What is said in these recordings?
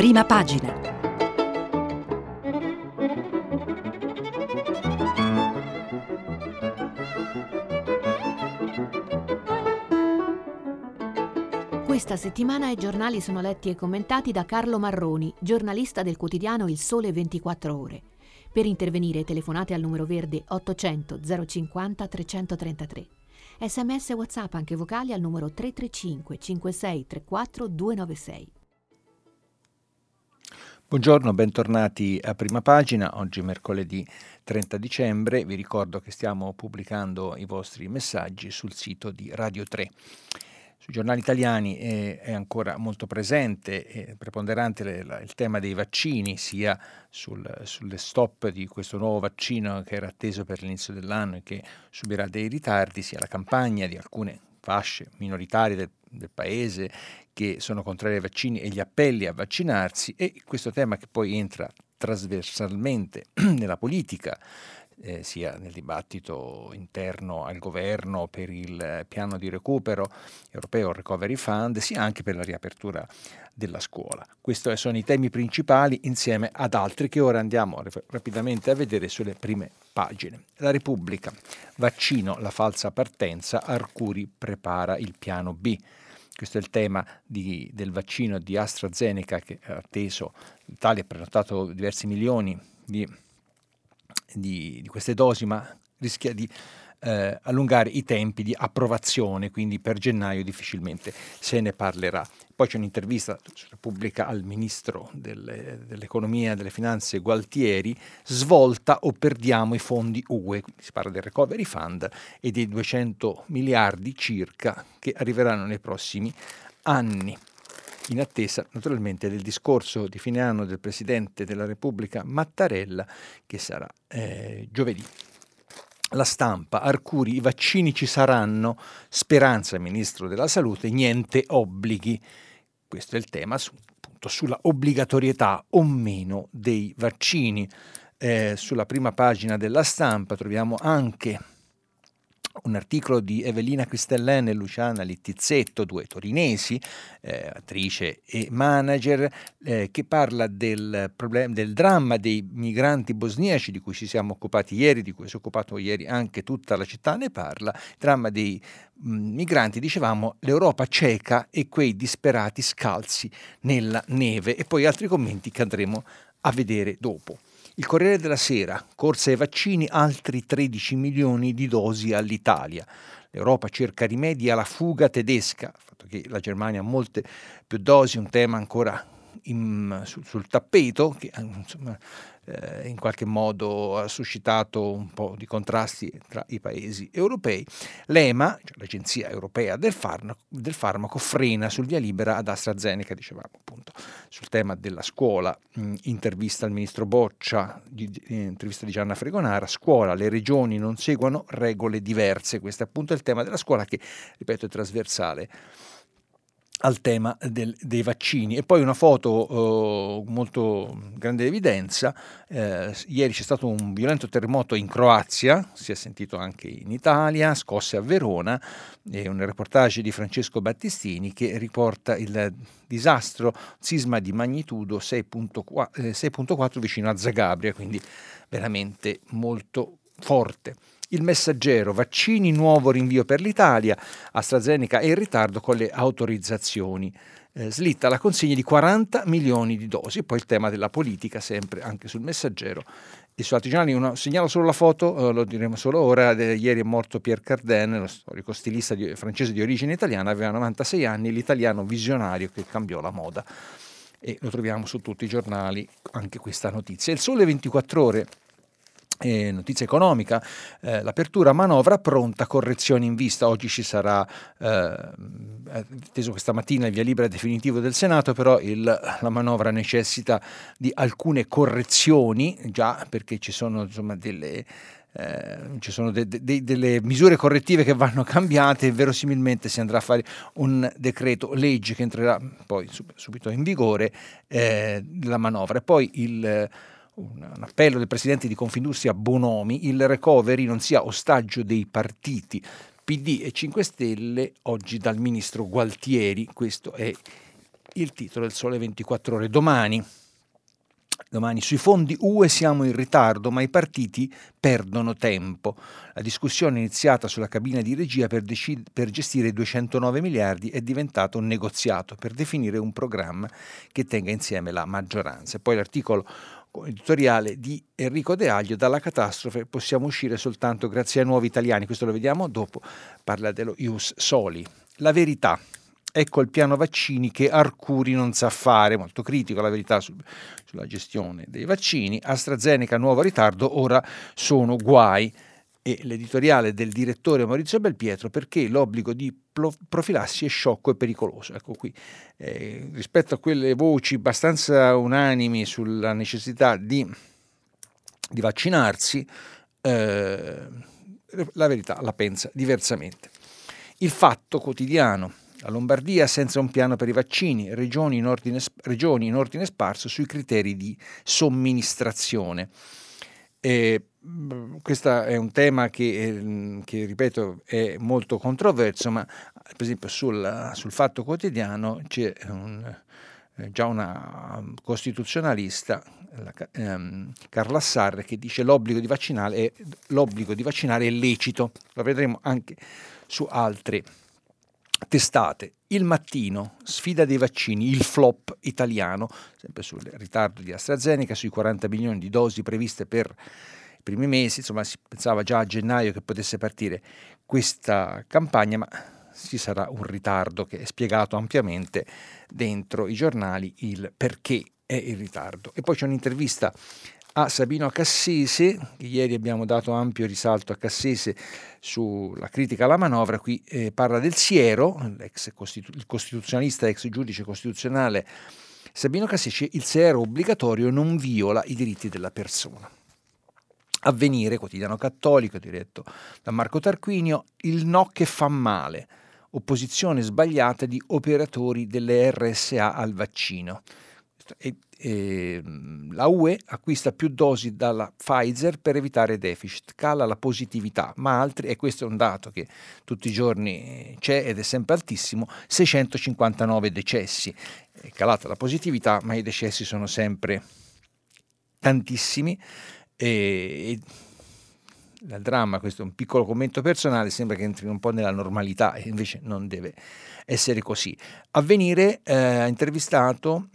prima pagina. Questa settimana i giornali sono letti e commentati da Carlo Marroni, giornalista del quotidiano Il Sole 24 Ore. Per intervenire telefonate al numero verde 800 050 333. Sms e WhatsApp anche vocali al numero 335 5634 296. Buongiorno, bentornati a prima pagina. Oggi mercoledì 30 dicembre. Vi ricordo che stiamo pubblicando i vostri messaggi sul sito di Radio 3. Sui giornali italiani è, è ancora molto presente e preponderante le, il tema dei vaccini, sia sul, sulle stop di questo nuovo vaccino che era atteso per l'inizio dell'anno e che subirà dei ritardi, sia la campagna di alcune fasce minoritarie del, del paese che sono contrari ai vaccini e gli appelli a vaccinarsi e questo tema che poi entra trasversalmente nella politica, eh, sia nel dibattito interno al governo per il piano di recupero europeo, Recovery Fund, sia anche per la riapertura della scuola. Questi sono i temi principali insieme ad altri che ora andiamo rapidamente a vedere sulle prime pagine. La Repubblica, vaccino, la falsa partenza, Arcuri prepara il piano B. Questo è il tema di, del vaccino di AstraZeneca che è atteso, l'Italia ha prenotato diversi milioni di, di, di queste dosi, ma rischia di eh, allungare i tempi di approvazione, quindi per gennaio difficilmente se ne parlerà. Poi c'è un'intervista su Repubblica al ministro delle, dell'economia e delle finanze Gualtieri, svolta o perdiamo i fondi UE, si parla del Recovery Fund e dei 200 miliardi circa che arriveranno nei prossimi anni in attesa naturalmente del discorso di fine anno del Presidente della Repubblica Mattarella che sarà eh, giovedì la stampa, Arcuri, i vaccini ci saranno, speranza Ministro della Salute, niente obblighi. Questo è il tema su, appunto, sulla obbligatorietà o meno dei vaccini. Eh, sulla prima pagina della stampa troviamo anche un articolo di Evelina Cristellen e Luciana Littizzetto, due torinesi, eh, attrice e manager, eh, che parla del, problem- del dramma dei migranti bosniaci di cui ci siamo occupati ieri, di cui si è occupato ieri anche tutta la città ne parla, il dramma dei migranti, dicevamo, l'Europa cieca e quei disperati scalzi nella neve e poi altri commenti che andremo a vedere dopo. Il Corriere della Sera, corsa ai vaccini, altri 13 milioni di dosi all'Italia. L'Europa cerca rimedi alla fuga tedesca, fatto che la Germania ha molte più dosi, un tema ancora in, sul, sul, tappeto, che insomma, eh, in qualche modo ha suscitato un po' di contrasti tra i paesi europei. L'EMA, cioè l'Agenzia Europea del Farmaco, del Farmaco, frena sul via libera ad AstraZeneca, dicevamo appunto, sul tema della scuola, mh, intervista al ministro Boccia, di, intervista di Gianna Fregonara, scuola, le regioni non seguono regole diverse, questo è appunto il tema della scuola che, ripeto, è trasversale al tema del, dei vaccini. E poi una foto eh, molto grande evidenza, eh, ieri c'è stato un violento terremoto in Croazia, si è sentito anche in Italia, scosse a Verona, e un reportage di Francesco Battistini che riporta il disastro, sisma di magnitudo 6.4, 6.4 eh, vicino a Zagabria, quindi veramente molto forte. Il messaggero, vaccini, nuovo rinvio per l'Italia, AstraZeneca è in ritardo con le autorizzazioni. Eh, slitta la consegna di 40 milioni di dosi. Poi il tema della politica, sempre anche sul messaggero e su altri giornali. Uno, segnalo solo la foto, eh, lo diremo solo ora. De, ieri è morto Pierre Cardin, lo storico stilista di, francese di origine italiana, aveva 96 anni, l'italiano visionario che cambiò la moda. E lo troviamo su tutti i giornali, anche questa notizia. Il sole 24 ore eh, notizia economica, eh, l'apertura manovra pronta, correzioni in vista. Oggi ci sarà, eh, atteso questa mattina il via libera definitivo del Senato, però il, la manovra necessita di alcune correzioni, già perché ci sono insomma, delle, eh, ci sono de, de, delle misure correttive che vanno cambiate e verosimilmente si andrà a fare un decreto legge che entrerà poi subito in vigore eh, la manovra. E poi il un, appello del presidente di Confindustria Bonomi, il recovery non sia ostaggio dei partiti. PD e 5 Stelle, oggi dal ministro Gualtieri, questo è il titolo del Sole 24 ore. Domani Domani sui fondi UE siamo in ritardo, ma i partiti perdono tempo. La discussione iniziata sulla cabina di regia per, decid- per gestire i 209 miliardi è diventata un negoziato per definire un programma che tenga insieme la maggioranza. E poi l'articolo editoriale di Enrico De Aglio, dalla catastrofe possiamo uscire soltanto grazie ai nuovi italiani, questo lo vediamo dopo, parla dello Ius Soli. La verità, Ecco il piano vaccini che Arcuri non sa fare, molto critico la verità su, sulla gestione dei vaccini. AstraZeneca nuovo ritardo, ora sono guai. E l'editoriale del direttore Maurizio Belpietro perché l'obbligo di profilassi è sciocco e pericoloso. Ecco qui, eh, rispetto a quelle voci abbastanza unanimi sulla necessità di, di vaccinarsi, eh, la verità la pensa diversamente. Il fatto quotidiano la Lombardia senza un piano per i vaccini, regioni in ordine, regioni in ordine sparso sui criteri di somministrazione. E, questo è un tema che, eh, che, ripeto, è molto controverso, ma per esempio sul, sul Fatto Quotidiano c'è un, eh, già una costituzionalista, la, ehm, Carla Sarre, che dice l'obbligo di, vaccinare è, l'obbligo di vaccinare è lecito. Lo vedremo anche su altri testate. Il mattino, sfida dei vaccini, il flop italiano, sempre sul ritardo di AstraZeneca, sui 40 milioni di dosi previste per i primi mesi, insomma si pensava già a gennaio che potesse partire questa campagna, ma ci sarà un ritardo che è spiegato ampiamente dentro i giornali il perché è il ritardo. E poi c'è un'intervista a Sabino Cassese, che ieri abbiamo dato ampio risalto a Cassese sulla critica alla manovra, qui eh, parla del Siero, costitu- il costituzionalista, ex giudice costituzionale Sabino Cassese, il Siero obbligatorio non viola i diritti della persona. Avvenire, quotidiano cattolico, diretto da Marco Tarquinio, il no che fa male, opposizione sbagliata di operatori delle RSA al vaccino. E eh, la UE acquista più dosi dalla Pfizer per evitare deficit, cala la positività, ma altri, e questo è un dato che tutti i giorni c'è ed è sempre altissimo, 659 decessi. È calata la positività, ma i decessi sono sempre tantissimi. E, il dramma, questo è un piccolo commento personale, sembra che entri un po' nella normalità e invece non deve essere così. Avvenire eh, ha intervistato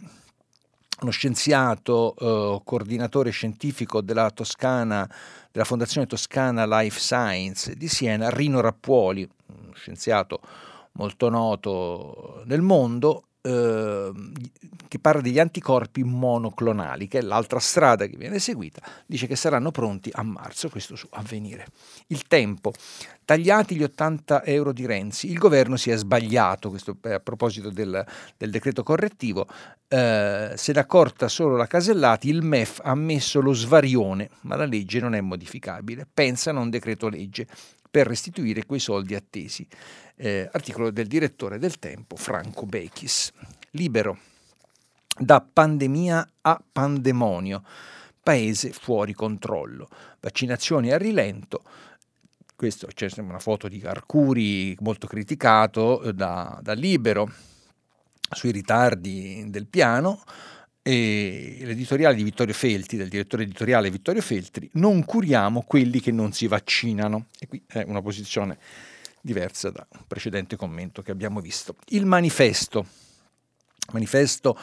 uno scienziato, eh, coordinatore scientifico della Toscana, della Fondazione Toscana Life Science di Siena, Rino Rappuoli, uno scienziato molto noto nel mondo, eh, che parla degli anticorpi monoclonali, che è l'altra strada che viene seguita, dice che saranno pronti a marzo, questo su avvenire. Il tempo, tagliati gli 80 euro di Renzi, il governo si è sbagliato, questo a proposito del, del decreto correttivo, eh, se ne accorta solo la Casellati, il MEF ha messo lo svarione, ma la legge non è modificabile, pensano a un decreto legge per restituire quei soldi attesi. Eh, articolo del direttore del Tempo, Franco Bechis. Libero. Da pandemia a pandemonio. Paese fuori controllo. Vaccinazioni a rilento. Questo c'è una foto di Arcuri molto criticato eh, da, da Libero sui ritardi del piano e l'editoriale di Vittorio Felti, del direttore editoriale Vittorio Feltri, non curiamo quelli che non si vaccinano. E qui è una posizione diversa dal precedente commento che abbiamo visto. Il manifesto. Manifesto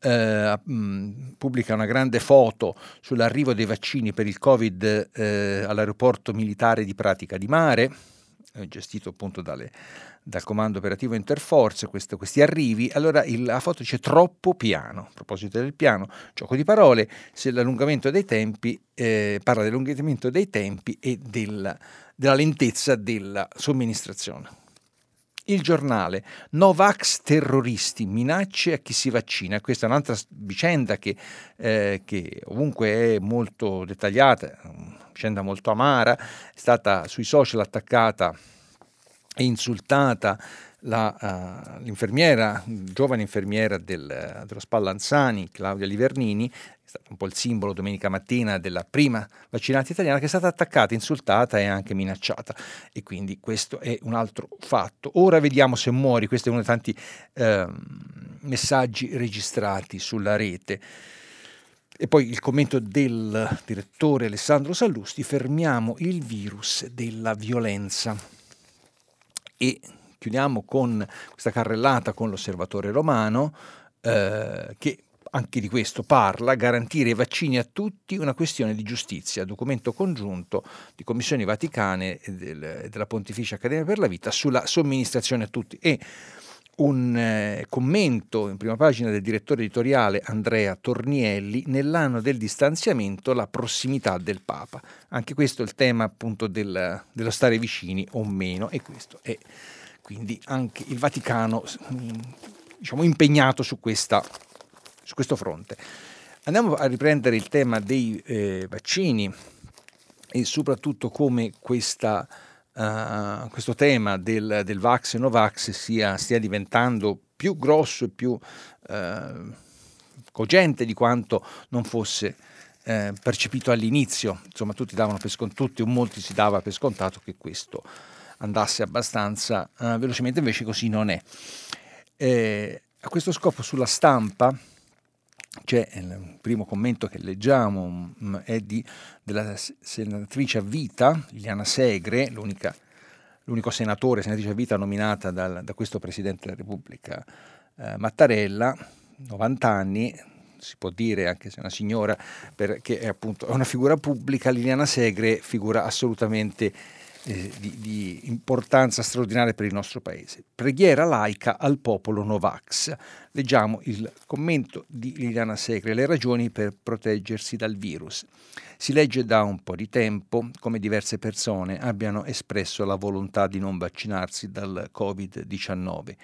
eh, mh, pubblica una grande foto sull'arrivo dei vaccini per il Covid eh, all'aeroporto militare di Pratica di Mare, gestito appunto dalle dal comando operativo Interforce questo, questi arrivi, allora il, la foto dice troppo piano. A proposito del piano, gioco di parole, se l'allungamento dei tempi, eh, parla dell'allungamento dei tempi e del, della lentezza della somministrazione. Il giornale, Novax terroristi, minacce a chi si vaccina. Questa è un'altra vicenda che, eh, che ovunque è molto dettagliata, una vicenda molto amara, è stata sui social attaccata e insultata la, uh, l'infermiera, giovane infermiera del, dello Spallanzani, Claudia Livernini, è stato un po' il simbolo domenica mattina della prima vaccinata italiana che è stata attaccata, insultata e anche minacciata e quindi questo è un altro fatto. Ora vediamo se muori, questo è uno dei tanti eh, messaggi registrati sulla rete. E poi il commento del direttore Alessandro Sallusti, fermiamo il virus della violenza. E chiudiamo con questa carrellata con l'osservatore romano eh, che anche di questo parla, garantire i vaccini a tutti una questione di giustizia, documento congiunto di commissioni vaticane e, del, della Pontificia Accademia per la Vita sulla somministrazione a tutti e un eh, commento in prima pagina del direttore editoriale Andrea Tornielli nell'anno del distanziamento la prossimità del Papa. Anche questo è il tema appunto del, dello stare vicini o meno e questo è quindi anche il Vaticano diciamo, impegnato su questa su questo fronte. Andiamo a riprendere il tema dei eh, vaccini e soprattutto come questa, uh, questo tema del, del, Vax e Novax sia, stia diventando più grosso e più uh, cogente di quanto non fosse uh, percepito all'inizio. Insomma, tutti davano per scontato, tutti o molti si dava per scontato che questo andasse abbastanza velocemente, invece così non è. Eh, a questo scopo sulla stampa c'è il primo commento che leggiamo mm, è di, della senatrice a vita Liliana Segre, l'unico senatore, senatrice a vita nominata dal, da questo Presidente della Repubblica eh, Mattarella, 90 anni, si può dire anche se è una signora, perché è appunto una figura pubblica, Liliana Segre, figura assolutamente eh, di, di, importanza straordinaria per il nostro paese. Preghiera laica al popolo Novax. Leggiamo il commento di Liliana Segre, le ragioni per proteggersi dal virus. Si legge da un po' di tempo come diverse persone abbiano espresso la volontà di non vaccinarsi dal Covid-19.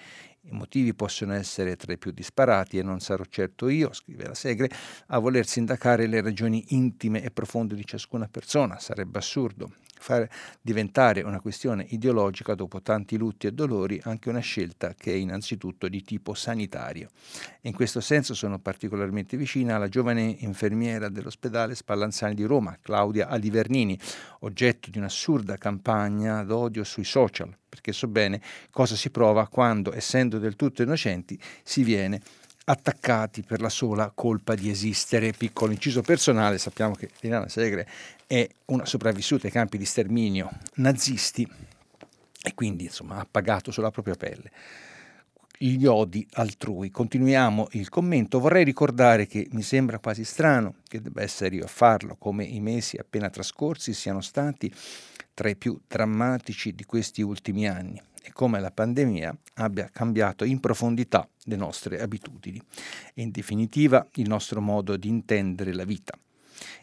I motivi possono essere tra i più disparati e non sarò certo io, scrive la Segre, a voler sindacare le ragioni intime e profonde di ciascuna persona. Sarebbe assurdo far diventare una questione ideologica dopo tanti lutti e dolori anche una scelta che è innanzitutto di tipo sanitario. In questo senso sono particolarmente vicina alla giovane infermiera dell'ospedale Spallanzani di Roma, Claudia Alivernini, oggetto di un'assurda campagna d'odio sui social, perché so bene cosa si prova quando, essendo del tutto innocenti, si viene attaccati per la sola colpa di esistere. Piccolo inciso personale, sappiamo che Liliana Segre è una sopravvissuta ai campi di sterminio nazisti e quindi insomma ha pagato sulla propria pelle gli odi altrui. Continuiamo il commento. Vorrei ricordare che mi sembra quasi strano che debba essere io a farlo, come i mesi appena trascorsi siano stati tra i più drammatici di questi ultimi anni e come la pandemia abbia cambiato in profondità le nostre abitudini e in definitiva il nostro modo di intendere la vita.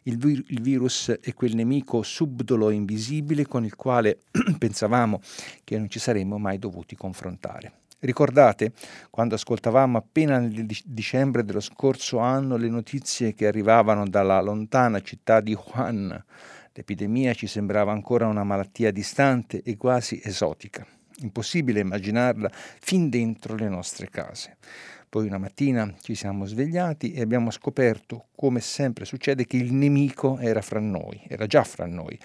Il, vir- il, virus è quel nemico subdolo e invisibile con il quale pensavamo che non ci saremmo mai dovuti confrontare. Ricordate quando ascoltavamo appena nel dicembre dello scorso anno le notizie che arrivavano dalla lontana città di Wuhan? L'epidemia ci sembrava ancora una malattia distante e quasi esotica. Impossibile immaginarla fin dentro le nostre case. Poi una mattina ci siamo svegliati e abbiamo scoperto, come sempre succede, che il nemico era fra noi, era già fra noi.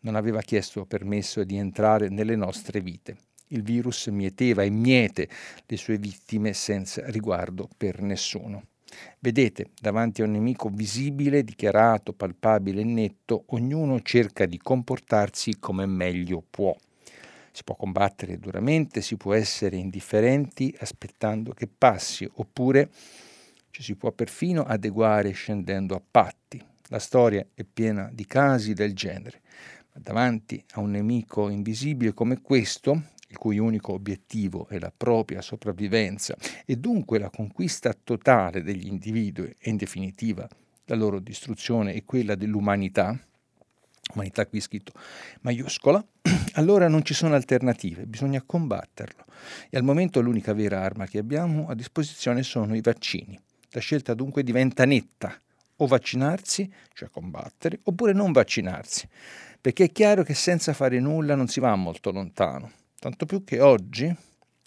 Non aveva chiesto permesso di entrare nelle nostre vite. Il virus mieteva e miete le sue vittime senza riguardo per nessuno. Vedete, davanti a un nemico visibile, dichiarato, palpabile e netto, ognuno cerca di comportarsi come meglio può. Si può combattere duramente, si può essere indifferenti aspettando che passi, oppure ci si può perfino adeguare scendendo a patti. La storia è piena di casi del genere. Ma davanti a un nemico invisibile come questo, il cui unico obiettivo è la propria sopravvivenza e dunque la conquista totale degli individui e in definitiva la loro distruzione e quella dell'umanità, umanità qui scritto maiuscola, allora non ci sono alternative, bisogna combatterlo. E al momento l'unica vera arma che abbiamo a disposizione sono i vaccini. La scelta dunque diventa netta, o vaccinarsi, cioè combattere, oppure non vaccinarsi, perché è chiaro che senza fare nulla non si va molto lontano. Tanto più che oggi,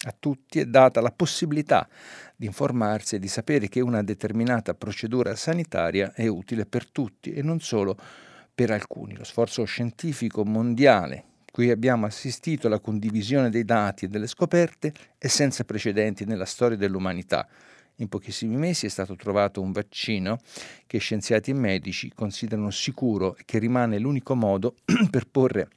A tutti è data la possibilità di informarsi e di sapere che una determinata procedura sanitaria è utile per tutti e non solo per alcuni. Lo sforzo scientifico mondiale cui abbiamo assistito alla condivisione dei dati e delle scoperte è senza precedenti nella storia dell'umanità. In pochissimi mesi è stato trovato un vaccino che scienziati e medici considerano sicuro e che rimane l'unico modo per porre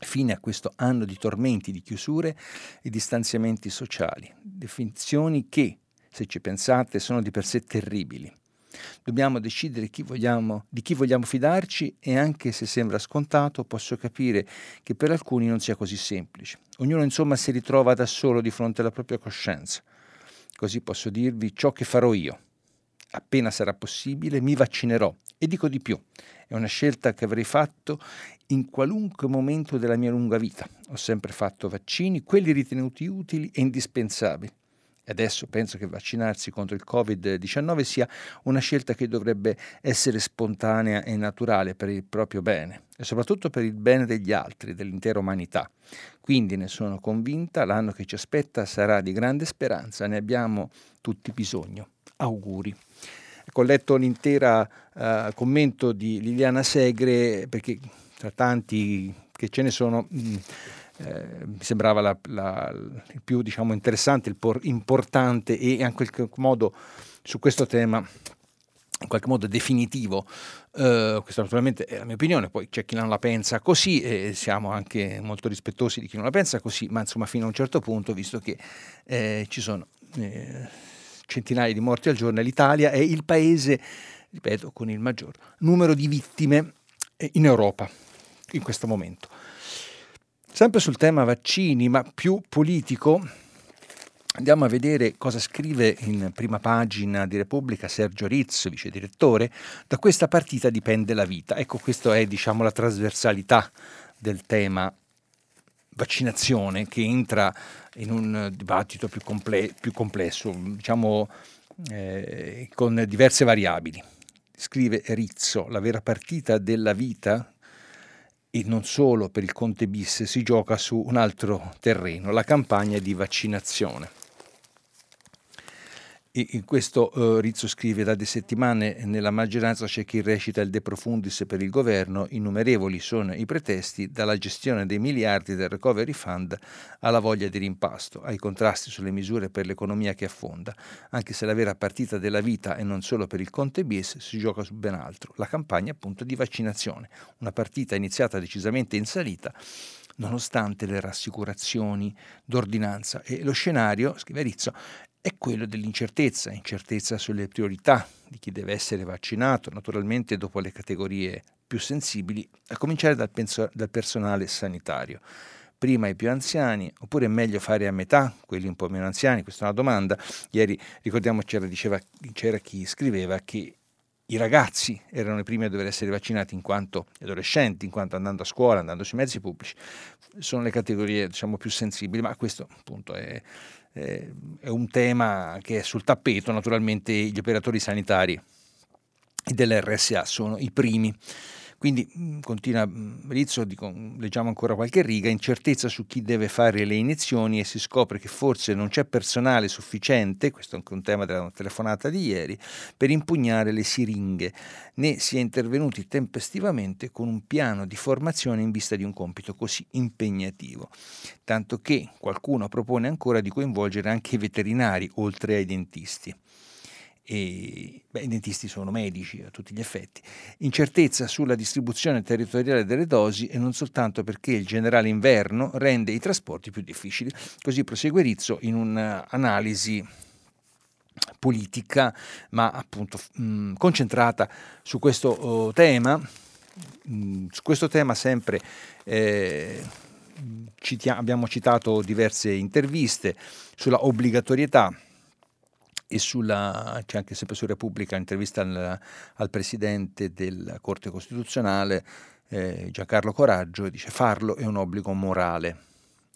fine a questo anno di tormenti, di chiusure e distanziamenti sociali. Definizioni che, se ci pensate, sono di per sé terribili. Dobbiamo decidere chi vogliamo, di chi vogliamo fidarci e anche se sembra scontato posso capire che per alcuni non sia così semplice. Ognuno insomma si ritrova da solo di fronte alla propria coscienza. Così posso dirvi ciò che farò io. Appena sarà possibile mi vaccinerò e dico di più. È una scelta che avrei fatto in qualunque momento della mia lunga vita. Ho sempre fatto vaccini, quelli ritenuti utili e indispensabili adesso penso che vaccinarsi contro il Covid-19 sia una scelta che dovrebbe essere spontanea e naturale per il proprio bene e soprattutto per il bene degli altri, dell'intera umanità. Quindi ne sono convinta, l'anno che ci aspetta sarà di grande speranza, ne abbiamo tutti bisogno. Auguri. Ecco, ho letto l'intera uh, commento di Liliana Segre perché tra tanti che ce ne sono... Mh, eh, mi sembrava la, la, il più diciamo, interessante, il por, importante e in qualche modo su questo tema in qualche modo definitivo. Uh, questa naturalmente è la mia opinione, poi c'è chi non la pensa così e siamo anche molto rispettosi di chi non la pensa così, ma insomma fino a un certo punto, visto che eh, ci sono eh, centinaia di morti al giorno, l'Italia è il paese, ripeto, con il maggior numero di vittime in Europa in questo momento. Sempre sul tema vaccini, ma più politico, andiamo a vedere cosa scrive in prima pagina di Repubblica Sergio Rizzo, vice direttore. Da questa partita dipende la vita. Ecco, questa è diciamo, la trasversalità del tema vaccinazione che entra in un dibattito più, comple- più complesso, diciamo eh, con diverse variabili. Scrive Rizzo, la vera partita della vita e non solo per il Conte bis si gioca su un altro terreno, la campagna di vaccinazione. In questo uh, Rizzo scrive da settimane nella maggioranza c'è chi recita il de profundis per il governo, innumerevoli sono i pretesti dalla gestione dei miliardi del recovery fund alla voglia di rimpasto, ai contrasti sulle misure per l'economia che affonda, anche se la vera partita della vita e non solo per il Conte bis si gioca su ben altro, la campagna appunto di vaccinazione, una partita iniziata decisamente in salita nonostante le rassicurazioni d'ordinanza. E lo scenario, scrive Rizzo, è quello dell'incertezza, incertezza sulle priorità di chi deve essere vaccinato, naturalmente dopo le categorie più sensibili, a cominciare dal, penso- dal personale sanitario. Prima i più anziani, oppure è meglio fare a metà quelli un po' meno anziani? Questa è una domanda. Ieri ricordiamo c'era, diceva, c'era chi scriveva che i ragazzi erano i primi a dover essere vaccinati in quanto adolescenti, in quanto andando a scuola, andando sui mezzi pubblici, sono le categorie diciamo, più sensibili, ma questo appunto è, è, è un tema che è sul tappeto, naturalmente gli operatori sanitari dell'RSA sono i primi quindi mm, continua mm, Rizzo, dico, leggiamo ancora qualche riga, incertezza su chi deve fare le iniezioni e si scopre che forse non c'è personale sufficiente, questo è anche un tema della telefonata di ieri, per impugnare le siringhe, né si è intervenuti tempestivamente con un piano di formazione in vista di un compito così impegnativo, tanto che qualcuno propone ancora di coinvolgere anche i veterinari oltre ai dentisti e beh, i dentisti sono medici a tutti gli effetti, incertezza sulla distribuzione territoriale delle dosi e non soltanto perché il generale inverno rende i trasporti più difficili. Così prosegue Rizzo in un'analisi politica, ma appunto mh, concentrata su questo oh, tema, mh, su questo tema sempre eh, citi- abbiamo citato diverse interviste sulla obbligatorietà e sulla, c'è anche sempre su Repubblica un'intervista al, al, presidente della Corte Costituzionale, eh, Giancarlo Coraggio, e dice farlo è un obbligo morale.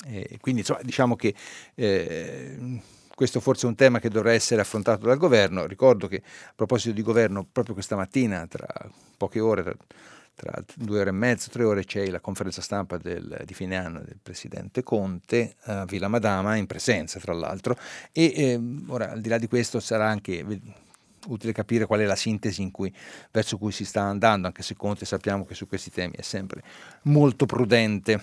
E quindi insomma, diciamo che eh, questo forse è un tema che dovrà essere affrontato dal governo. Ricordo che a proposito di governo, proprio questa mattina, tra poche ore, tra, tra due ore e mezzo, tre ore c'è la conferenza stampa del, di fine anno del presidente Conte a Villa Madama, in presenza tra l'altro, e eh, ora al di là di questo sarà anche utile capire qual è la sintesi cui, verso cui si sta andando, anche se Conte sappiamo che su questi temi è sempre molto prudente.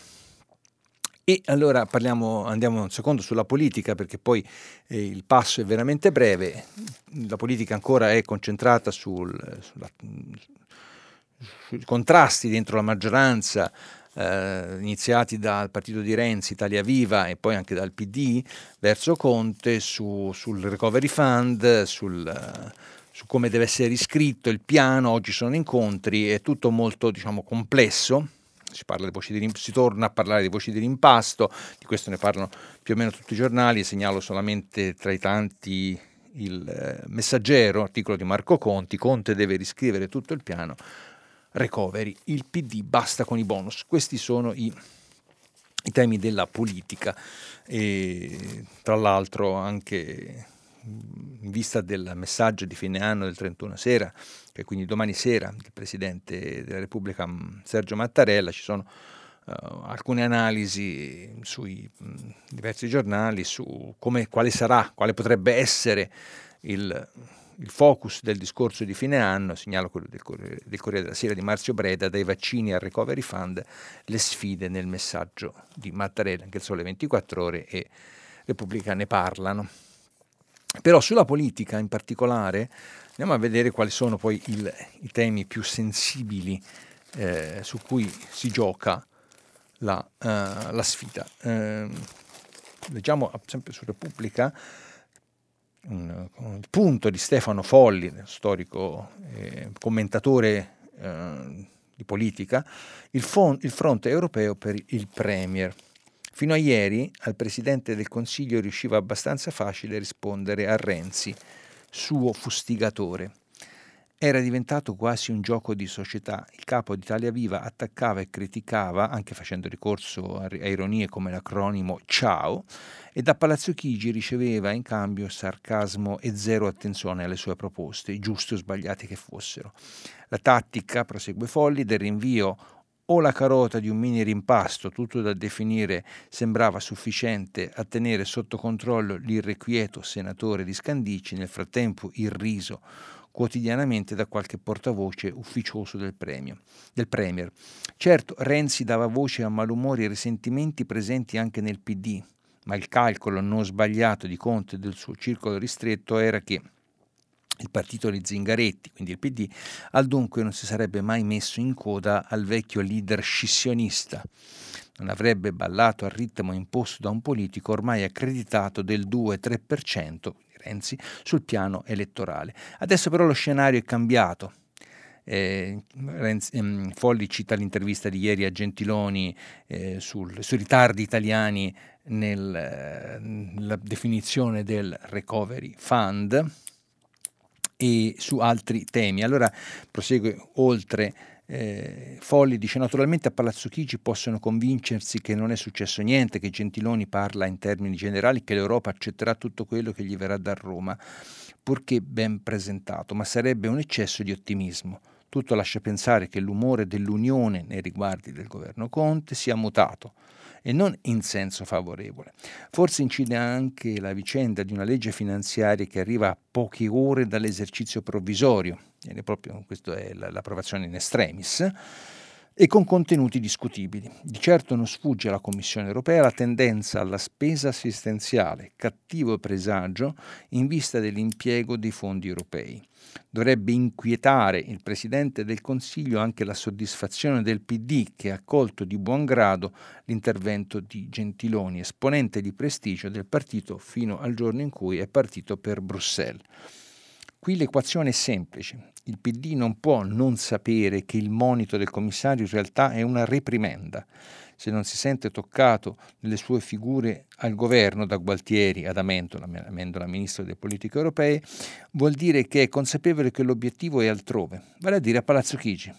E allora parliamo, andiamo un secondo sulla politica perché poi eh, il passo è veramente breve, la politica ancora è concentrata sul, sulla, contrasti dentro la maggioranza eh, iniziati dal partito di Renzi, Italia Viva e poi anche dal PD verso Conte su, sul recovery fund, sul, su come deve essere riscritto il piano, oggi sono incontri, è tutto molto diciamo, complesso. Si, di, si, torna a parlare di voci di rimpasto, di questo ne parlano più o meno tutti i giornali, segnalo solamente tra i tanti il eh, messaggero, articolo di Marco Conti, Conte deve riscrivere tutto il piano, recovery, il PD basta con i bonus. Questi sono i, i temi della politica e tra l'altro anche in vista del messaggio di fine anno del 31 sera, che quindi domani sera il Presidente della Repubblica Sergio Mattarella, ci sono uh, alcune analisi sui mh, diversi giornali su come, quale sarà, quale potrebbe essere il il focus del discorso di fine anno, segnalo quello del Corriere, del Corriere della Sera di Marzio Breda, dai vaccini al recovery fund, le sfide nel messaggio di Mattarella, anche il Sole 24 Ore e Repubblica ne parlano. Però sulla politica in particolare andiamo a vedere quali sono poi il, i temi più sensibili eh, su cui si gioca la, uh, la sfida. Eh, leggiamo sempre su Repubblica un, un punto di Stefano Folli, storico eh, commentatore eh, di politica, il, fon- il fronte europeo per il Premier. Fino a ieri al Presidente del Consiglio riusciva abbastanza facile rispondere a Renzi, suo fustigatore. Era diventato quasi un gioco di società. Il capo di Italia Viva attaccava e criticava, anche facendo ricorso a, ironie come l'acronimo Ciao, e da Palazzo Chigi riceveva in cambio sarcasmo e zero attenzione alle sue proposte, giuste o sbagliate che fossero. La tattica, prosegue Folli, del rinvio o la carota di un mini rimpasto, tutto da definire, sembrava sufficiente a tenere sotto controllo l'irrequieto senatore di Scandicci, nel frattempo irriso quotidianamente da qualche portavoce ufficioso del, premio, del Premier. Certo, Renzi dava voce a malumori e risentimenti presenti anche nel PD, ma il calcolo non sbagliato di Conte e del suo circolo ristretto era che il partito di Zingaretti, quindi il PD, al dunque non si sarebbe mai messo in coda al vecchio leader scissionista. Non avrebbe ballato al ritmo imposto da un politico ormai accreditato del 2-3%, Renzi sul piano elettorale. Adesso però lo scenario è cambiato. Eh, Renzi, ehm, Folli cita l'intervista di ieri a Gentiloni eh, sul, sui ritardi italiani nella eh, definizione del recovery fund e su altri temi. Allora prosegue oltre eh, Folli dice naturalmente a Palazzo Chigi possono convincersi che non è successo niente, che Gentiloni parla in termini generali, che l'Europa accetterà tutto quello che gli verrà da Roma, purché ben presentato, ma sarebbe un eccesso di ottimismo. Tutto lascia pensare che l'umore dell'Unione nei riguardi del governo Conte sia mutato e non in senso favorevole. Forse incide anche la vicenda di una legge finanziaria che arriva a poche ore dall'esercizio provvisorio, e proprio questa è l'approvazione in extremis, e con contenuti discutibili. Di certo non sfugge alla Commissione europea la tendenza alla spesa assistenziale, cattivo presagio in vista dell'impiego dei fondi europei. Dovrebbe inquietare il Presidente del Consiglio anche la soddisfazione del PD che ha accolto di buon grado l'intervento di Gentiloni, esponente di prestigio del partito fino al giorno in cui è partito per Bruxelles. Qui l'equazione è semplice. Il PD non può non sapere che il monito del commissario in realtà è una reprimenda. Se non si sente toccato nelle sue figure al governo, da Gualtieri ad Amendola, Amendola ministro delle politiche europee, vuol dire che è consapevole che l'obiettivo è altrove, vale a dire a Palazzo Chigi.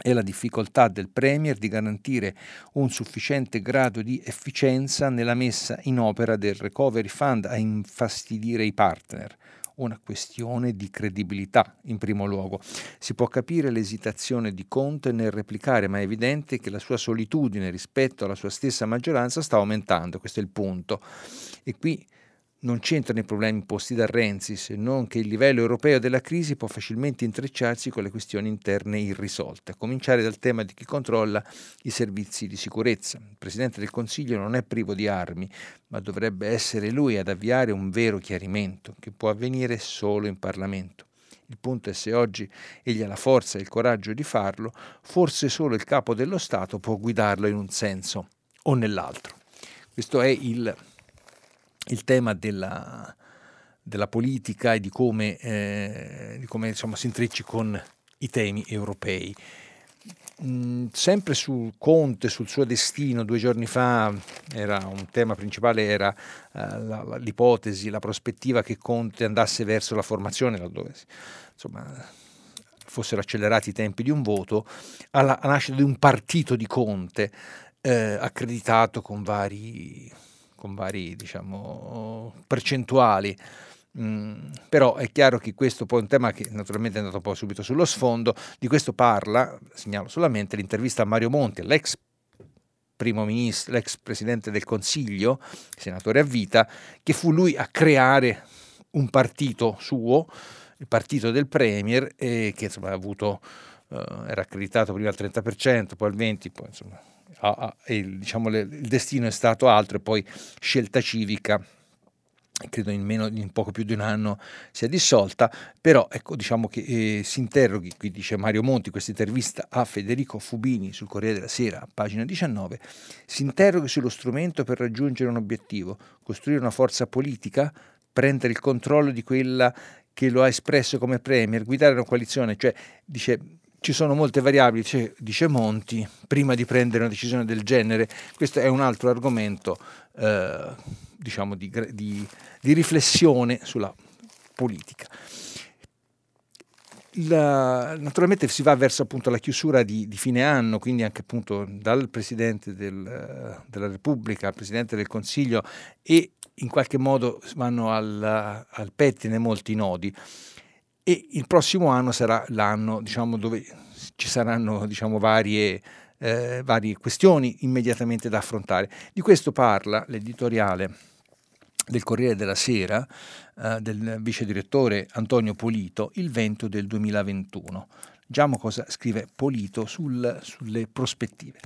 È la difficoltà del Premier di garantire un sufficiente grado di efficienza nella messa in opera del Recovery Fund a infastidire i partner una questione di credibilità in primo luogo. Si può capire l'esitazione di Conte nel replicare, ma è evidente che la sua solitudine rispetto alla sua stessa maggioranza sta aumentando, questo è il punto. E qui non c'entrano i problemi posti da Renzi, se non che il livello europeo della crisi può facilmente intrecciarsi con le questioni interne irrisolte, a cominciare dal tema di chi controlla i servizi di sicurezza. Il Presidente del Consiglio non è privo di armi, ma dovrebbe essere lui ad avviare un vero chiarimento, che può avvenire solo in Parlamento. Il punto è se oggi egli ha la forza e il coraggio di farlo, forse solo il capo dello Stato può guidarlo in un senso o nell'altro. Questo è il il tema della, della politica e di come, eh, di come insomma, si intrecci con i temi europei. Mm, sempre sul Conte, sul suo destino, due giorni fa era un tema principale era uh, la, la, l'ipotesi, la prospettiva che Conte andasse verso la formazione, laddove insomma, fossero accelerati i tempi di un voto, alla, alla nascita di un partito di Conte eh, accreditato con vari con vari diciamo, percentuali. Mm, però è chiaro che questo poi è un tema che naturalmente è andato poi subito sullo sfondo, di questo parla, segnalo solamente, l'intervista a Mario Monti, l'ex primo ministro, l'ex presidente del Consiglio, senatore a vita, che fu lui a creare un partito suo, il partito del Premier, eh, che insomma avuto, eh, era accreditato prima al 30%, poi al 20%, poi insomma a, a, il, diciamo, le, il destino è stato altro e poi scelta civica credo in, meno, in poco più di un anno sia dissolta, però ecco, diciamo che eh, si interroghi, qui dice Mario Monti, questa intervista a Federico Fubini sul Corriere della Sera, pagina 19, si interroghi sullo strumento per raggiungere un obiettivo, costruire una forza politica, prendere il controllo di quella che lo ha espresso come premier, guidare una coalizione, cioè dice ci sono molte variabili, cioè, dice Monti, prima di prendere una decisione del genere. Questo è un altro argomento eh, diciamo di, di, di, riflessione sulla politica. La, naturalmente si va verso appunto la chiusura di, di, fine anno, quindi anche appunto dal Presidente del, della Repubblica al Presidente del Consiglio e in qualche modo vanno al, al pettine molti nodi e il prossimo anno sarà l'anno diciamo, dove ci saranno diciamo, varie, eh, varie questioni immediatamente da affrontare. Di questo parla l'editoriale del Corriere della Sera eh, del vice direttore Antonio Polito il vento del 2021. Leggiamo cosa scrive Polito sul, sulle prospettive.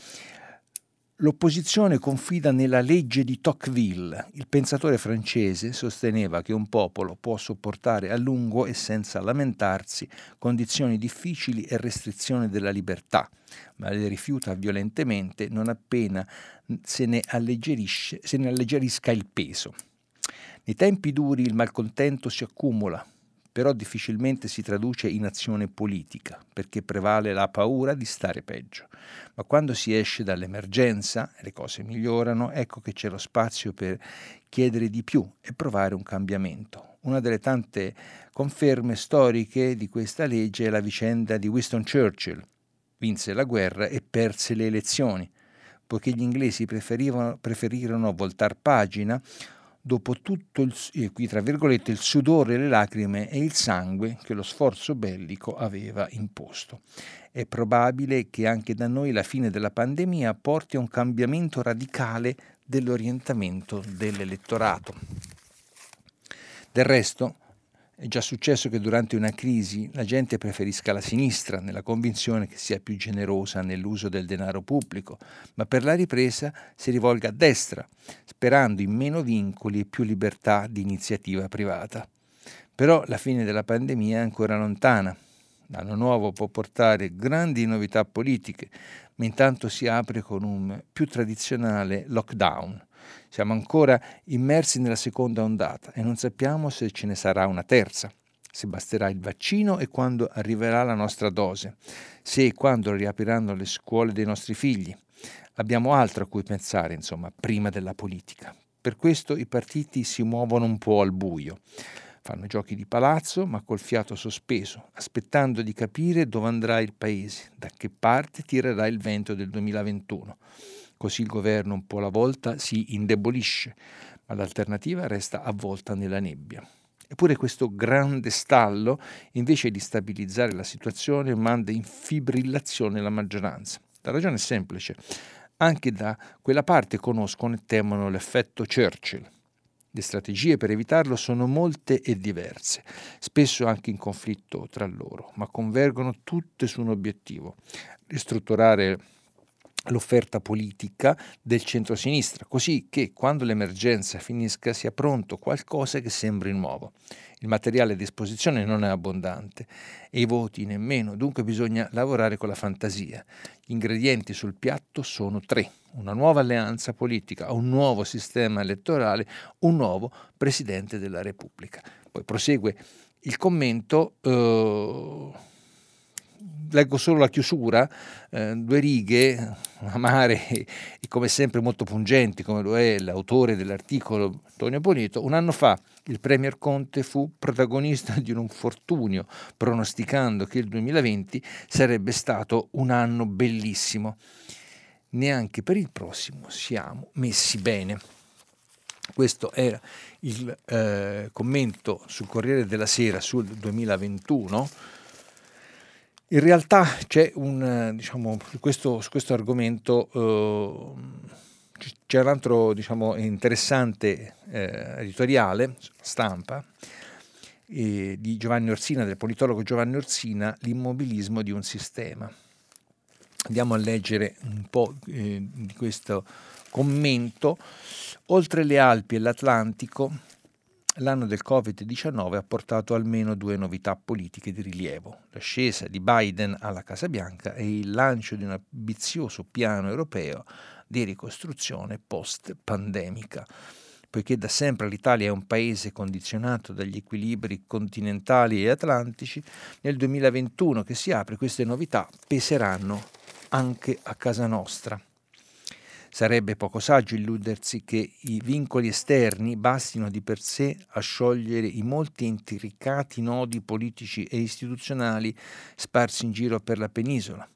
L'opposizione confida nella legge di Tocqueville. Il pensatore francese sosteneva che un popolo può sopportare a lungo e senza lamentarsi condizioni difficili e restrizioni della libertà, ma le rifiuta violentemente non appena se ne, se ne alleggerisca il peso. Nei tempi duri il malcontento si accumula, però difficilmente si traduce in azione politica, perché prevale la paura di stare peggio. Ma quando si esce dall'emergenza le cose migliorano, ecco che c'è lo spazio per chiedere di più e provare un cambiamento. Una delle tante conferme storiche di questa legge è la vicenda di Winston Churchill. Vinse la guerra e perse le elezioni, poiché gli inglesi preferirono voltar pagina dopo tutto il, eh, qui il sudore, le lacrime e il sangue che lo sforzo bellico aveva imposto. È probabile che anche da noi la fine della pandemia porti a un cambiamento radicale dell'orientamento dell'elettorato. Del resto, è già successo che durante una crisi la gente preferisca la sinistra, nella convinzione che sia più generosa nell'uso del denaro pubblico, ma per la ripresa si rivolga a destra, sperando in meno vincoli e più libertà di iniziativa privata. Però la fine della pandemia è ancora lontana. L'anno nuovo può portare grandi novità politiche, ma intanto si apre con un più tradizionale lockdown siamo ancora immersi nella seconda ondata e non sappiamo se ce ne sarà una terza, se basterà il vaccino e quando arriverà la nostra dose, se e quando riapriranno le scuole dei nostri figli. Abbiamo altro a cui pensare, insomma, prima della politica. Per questo i partiti si muovono un po' al buio. Fanno giochi di palazzo, ma col fiato sospeso, aspettando di capire dove andrà il paese, da che parte tirerà il vento del 2021. Così il governo un po' alla volta si indebolisce, ma l'alternativa resta avvolta nella nebbia. Eppure questo grande stallo, invece di stabilizzare la situazione, manda in fibrillazione la maggioranza. La ragione è semplice. Anche da quella parte conoscono e temono l'effetto Churchill. Le strategie per evitarlo sono molte e diverse, spesso anche in conflitto tra loro, ma convergono tutte su un obiettivo, ristrutturare l'offerta politica del centro-sinistra, così che quando l'emergenza finisca sia pronto qualcosa che sembri nuovo. Il materiale a disposizione non è abbondante e i voti nemmeno, dunque bisogna lavorare con la fantasia. Gli ingredienti sul piatto sono tre, una nuova alleanza politica, un nuovo sistema elettorale, un nuovo Presidente della Repubblica. Poi prosegue il commento. Eh, leggo solo la chiusura, eh, due righe, amare e, come sempre molto pungenti, come lo è l'autore dell'articolo Antonio Bonito. Un anno fa il Premier Conte fu protagonista di un infortunio, pronosticando che il 2020 sarebbe stato un anno bellissimo. Neanche per il prossimo siamo messi bene. Questo era il eh, commento sul Corriere della Sera sul 2021 in realtà c'è un, diciamo, su questo, su questo argomento eh, c'è un altro diciamo, interessante eh, editoriale, stampa, eh, di Giovanni Orsina, del politologo Giovanni Orsina, L'immobilismo di un sistema. Andiamo a leggere un po' eh, di questo commento. Oltre le Alpi e l'Atlantico, L'anno del Covid-19 ha portato almeno due novità politiche di rilievo, l'ascesa di Biden alla Casa Bianca e il lancio di un ambizioso piano europeo di ricostruzione post-pandemica. Poiché da sempre l'Italia è un paese condizionato dagli equilibri continentali e atlantici, nel 2021 che si apre queste novità peseranno anche a casa nostra. Sarebbe poco saggio illudersi che i vincoli esterni bastino di per sé a sciogliere i molti intricati nodi politici e istituzionali sparsi in giro per la penisola.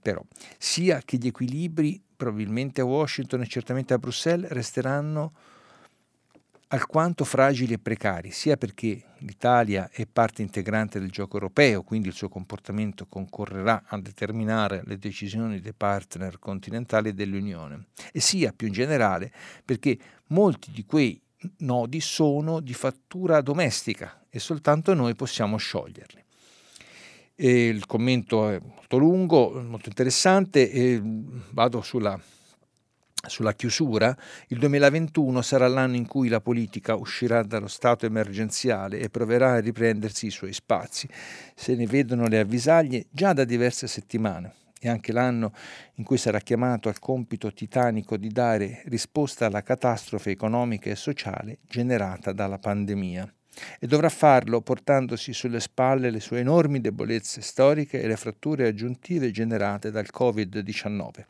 Però, sia che gli equilibri, probabilmente a Washington e certamente a Bruxelles, resteranno alquanto fragili e precari, sia perché l'Italia è parte integrante del gioco europeo, quindi il suo comportamento concorrerà a determinare le decisioni dei partner continentali dell'Unione, e sia più in generale perché molti di quei nodi sono di fattura domestica e soltanto noi possiamo scioglierli. E il commento è molto lungo, molto interessante e vado sulla sulla chiusura, il 2021 sarà l'anno in cui la politica uscirà dallo stato emergenziale e proverà a riprendersi i suoi spazi. Se ne vedono le avvisaglie già da diverse settimane. È anche l'anno in cui sarà chiamato al compito titanico di dare risposta alla catastrofe economica e sociale generata dalla pandemia. E dovrà farlo portandosi sulle spalle le sue enormi debolezze storiche e le fratture aggiuntive generate dal Covid-19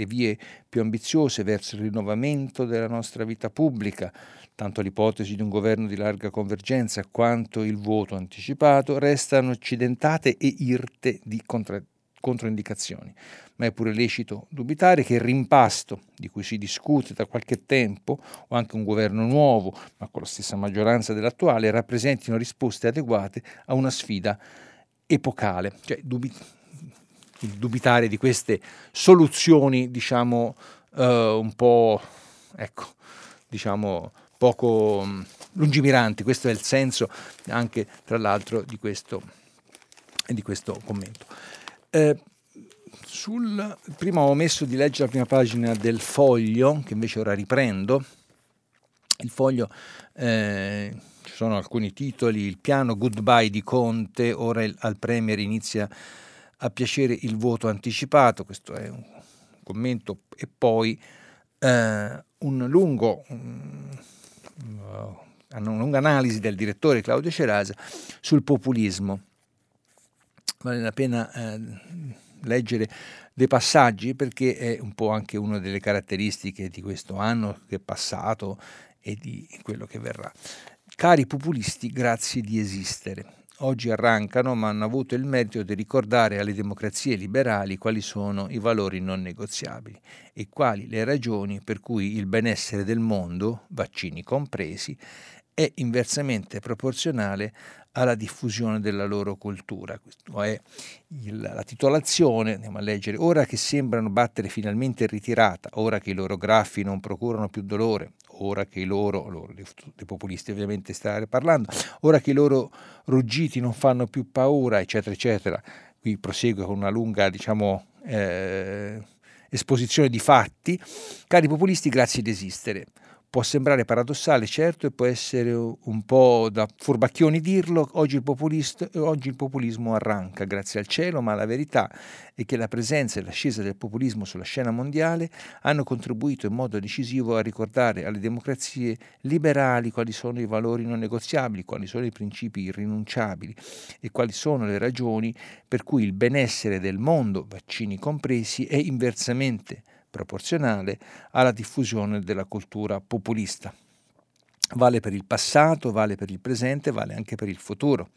le vie più ambiziose verso il rinnovamento della nostra vita pubblica, tanto l'ipotesi di un governo di larga convergenza quanto il voto anticipato, restano accidentate e irte di contra- controindicazioni. Ma è pure lecito dubitare che il rimpasto di cui si discute da qualche tempo, o anche un governo nuovo, ma con la stessa maggioranza dell'attuale, rappresentino risposte adeguate a una sfida epocale. Cioè, dubi- il dubitare di queste soluzioni, diciamo, uh, un po', ecco, diciamo, poco um, lungimiranti. Questo è il senso anche, tra l'altro, di questo, di questo commento. Eh, sul, prima ho omesso di leggere la prima pagina del foglio, che invece ora riprendo. Il foglio, eh, ci sono alcuni titoli, il piano goodbye di Conte, ora il, al Premier inizia a piacere il voto anticipato, questo è un commento, e poi eh, un lungo, um, una lunga analisi del direttore Claudio Cerasa sul populismo. Vale la pena eh, leggere dei passaggi perché è un po' anche una delle caratteristiche di questo anno che è passato e di quello che verrà. Cari populisti, grazie di esistere oggi arrancano ma hanno avuto il merito di ricordare alle democrazie liberali quali sono i valori non negoziabili e quali le ragioni per cui il benessere del mondo, vaccini compresi, è inversamente proporzionale alla diffusione della loro cultura. Questa è la titolazione, andiamo a leggere, ora che sembrano battere finalmente in ritirata, ora che i loro graffi non procurano più dolore, ora che i loro, loro dei populisti ovviamente stare parlando, ora che i loro ruggiti non fanno più paura, eccetera, eccetera. Qui prosegue con una lunga, diciamo, eh, esposizione di fatti. Cari populisti, grazie di esistere. Può sembrare paradossale, certo, e può essere un po' da furbacchioni dirlo, oggi il, oggi il, populismo arranca, grazie al cielo, ma la verità è che la presenza e l'ascesa del populismo sulla scena mondiale hanno contribuito in modo decisivo a ricordare alle democrazie liberali quali sono i valori non negoziabili, quali sono i principi irrinunciabili e quali sono le ragioni per cui il benessere del mondo, vaccini compresi, è inversamente proporzionale alla diffusione della cultura populista. Vale per il passato, vale per il presente, vale anche per il futuro.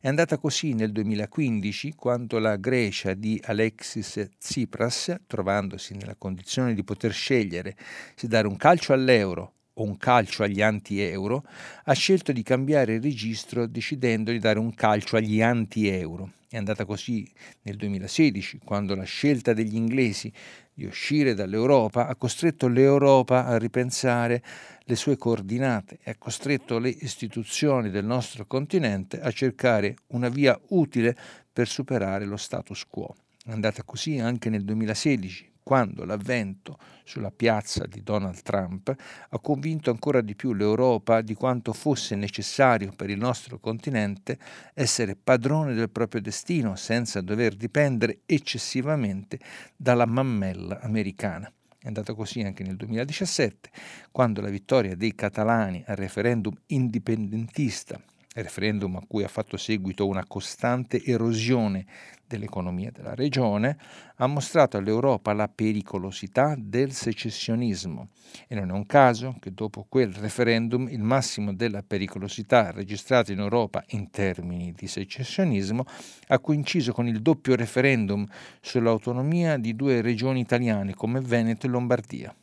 È andata così nel 2015 quando la Grecia di Alexis Tsipras, trovandosi nella condizione di poter scegliere se dare un calcio all'euro un calcio agli anti-euro, ha scelto di cambiare il registro decidendo di dare un calcio agli anti-euro. È andata così nel 2016, quando la scelta degli inglesi di uscire dall'Europa ha costretto l'Europa a ripensare le sue coordinate e ha costretto le istituzioni del nostro continente a cercare una via utile per superare lo status quo. È andata così anche nel 2016, quando l'avvento sulla piazza di Donald Trump ha convinto ancora di più l'Europa di quanto fosse necessario per il nostro continente essere padrone del proprio destino senza dover dipendere eccessivamente dalla mammella americana. È andata così anche nel 2017, quando la vittoria dei catalani al referendum indipendentista referendum a cui ha fatto seguito una costante erosione dell'economia della regione, ha mostrato all'Europa la pericolosità del secessionismo e non è un caso che dopo quel referendum il massimo della pericolosità registrato in Europa in termini di secessionismo ha coinciso con il doppio referendum sull'autonomia di due regioni italiane come Veneto e Lombardia.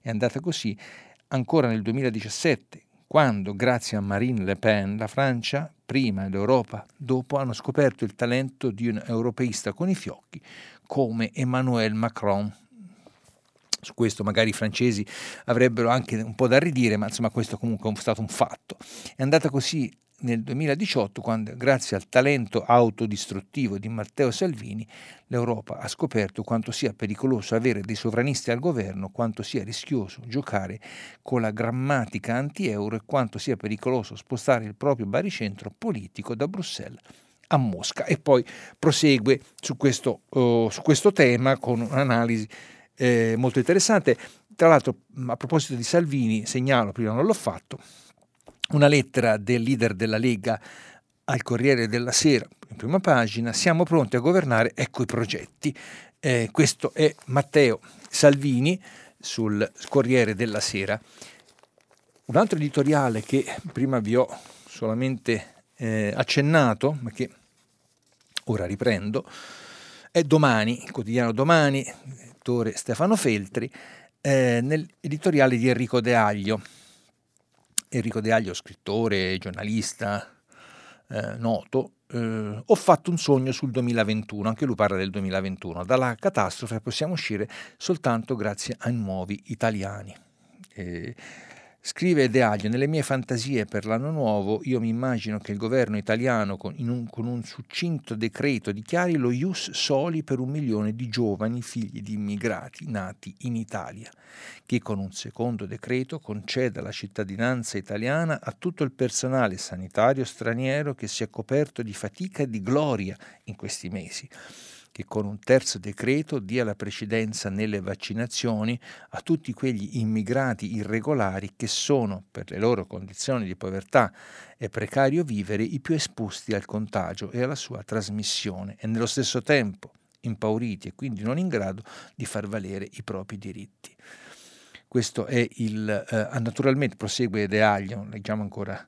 È andata così ancora nel 2017 quando, grazie a Marine Le Pen, la Francia, prima e l'Europa dopo, hanno scoperto il talento di un europeista con i fiocchi come Emmanuel Macron. Su questo magari i francesi avrebbero anche un po' da ridire, ma insomma questo comunque è stato un fatto. È andata così nel 2018, quando grazie al talento autodistruttivo di Matteo Salvini, l'Europa ha scoperto quanto sia pericoloso avere dei sovranisti al governo, quanto sia rischioso giocare con la grammatica anti-euro e quanto sia pericoloso spostare il proprio baricentro politico da Bruxelles a Mosca. E poi prosegue su questo, uh, su questo tema con un'analisi eh, molto interessante. Tra l'altro, a proposito di Salvini, segnalo, prima non l'ho fatto, una lettera del leader della Lega al Corriere della Sera, in prima pagina, siamo pronti a governare, ecco i progetti. Eh, questo è Matteo Salvini sul Corriere della Sera. Un altro editoriale che prima vi ho solamente eh, accennato, ma che ora riprendo, è Domani, il quotidiano Domani, lettore Stefano Feltri, eh, nell'editoriale di Enrico De Aglio Enrico De Aglio, scrittore, giornalista eh, noto, eh, ho fatto un sogno sul 2021, anche lui parla del 2021. Dalla catastrofe possiamo uscire soltanto grazie ai nuovi italiani. Eh, Scrive De Aglio, nelle mie fantasie per l'anno nuovo io mi immagino che il governo italiano con, un, con un succinto decreto dichiari lo ius soli per un milione di giovani figli di immigrati nati in Italia, che con un secondo decreto conceda la cittadinanza italiana a tutto il personale sanitario straniero che si è coperto di fatica e di gloria in questi mesi che con un terzo decreto dia la precedenza nelle vaccinazioni a tutti quegli immigrati irregolari che sono, per le loro condizioni di povertà e precario vivere, i più esposti al contagio e alla sua trasmissione e nello stesso tempo impauriti e quindi non in grado di far valere i propri diritti. Questo è il, eh, naturalmente prosegue De Aglio, leggiamo ancora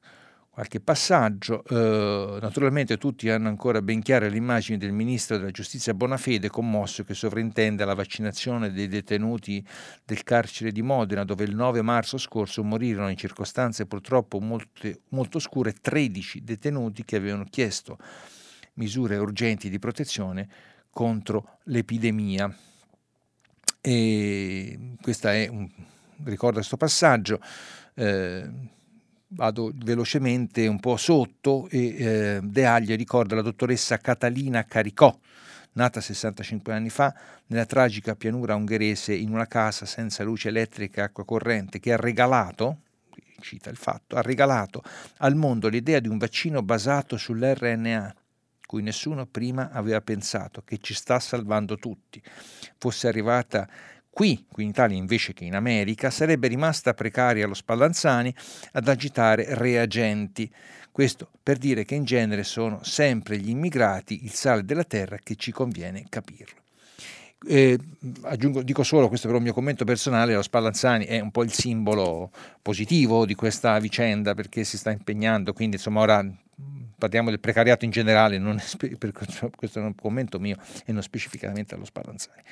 qualche passaggio. Eh, naturalmente tutti hanno ancora ben chiare l'immagine del ministro della giustizia Bonafede, commosso, che sovrintende la vaccinazione dei detenuti del carcere di Modena, dove il 9 marzo scorso morirono in circostanze purtroppo molte, molto scure 13 detenuti che avevano chiesto misure urgenti di protezione contro l'epidemia. E questo è un ricordo questo passaggio. Eh, vado velocemente un po' sotto e eh, De Aglia ricorda la dottoressa Catalina Caricò, nata 65 anni fa nella tragica pianura ungherese in una casa senza luce elettrica e acqua corrente, che ha regalato, cita il fatto, ha regalato al mondo l'idea di un vaccino basato sull'RNA, cui nessuno prima aveva pensato, che ci sta salvando tutti. Fosse arrivata Qui, qui in Italia invece che in America, sarebbe rimasta precaria allo Spallanzani ad agitare reagenti. Questo per dire che in genere sono sempre gli immigrati il sale della terra che ci conviene capirlo. Eh, aggiungo, dico solo, questo per un mio commento personale, lo Spallanzani è un po' il simbolo positivo di questa vicenda perché si sta impegnando, quindi insomma ora parliamo del precariato in generale, non è, questo è un commento mio e non specificamente allo Spallanzani.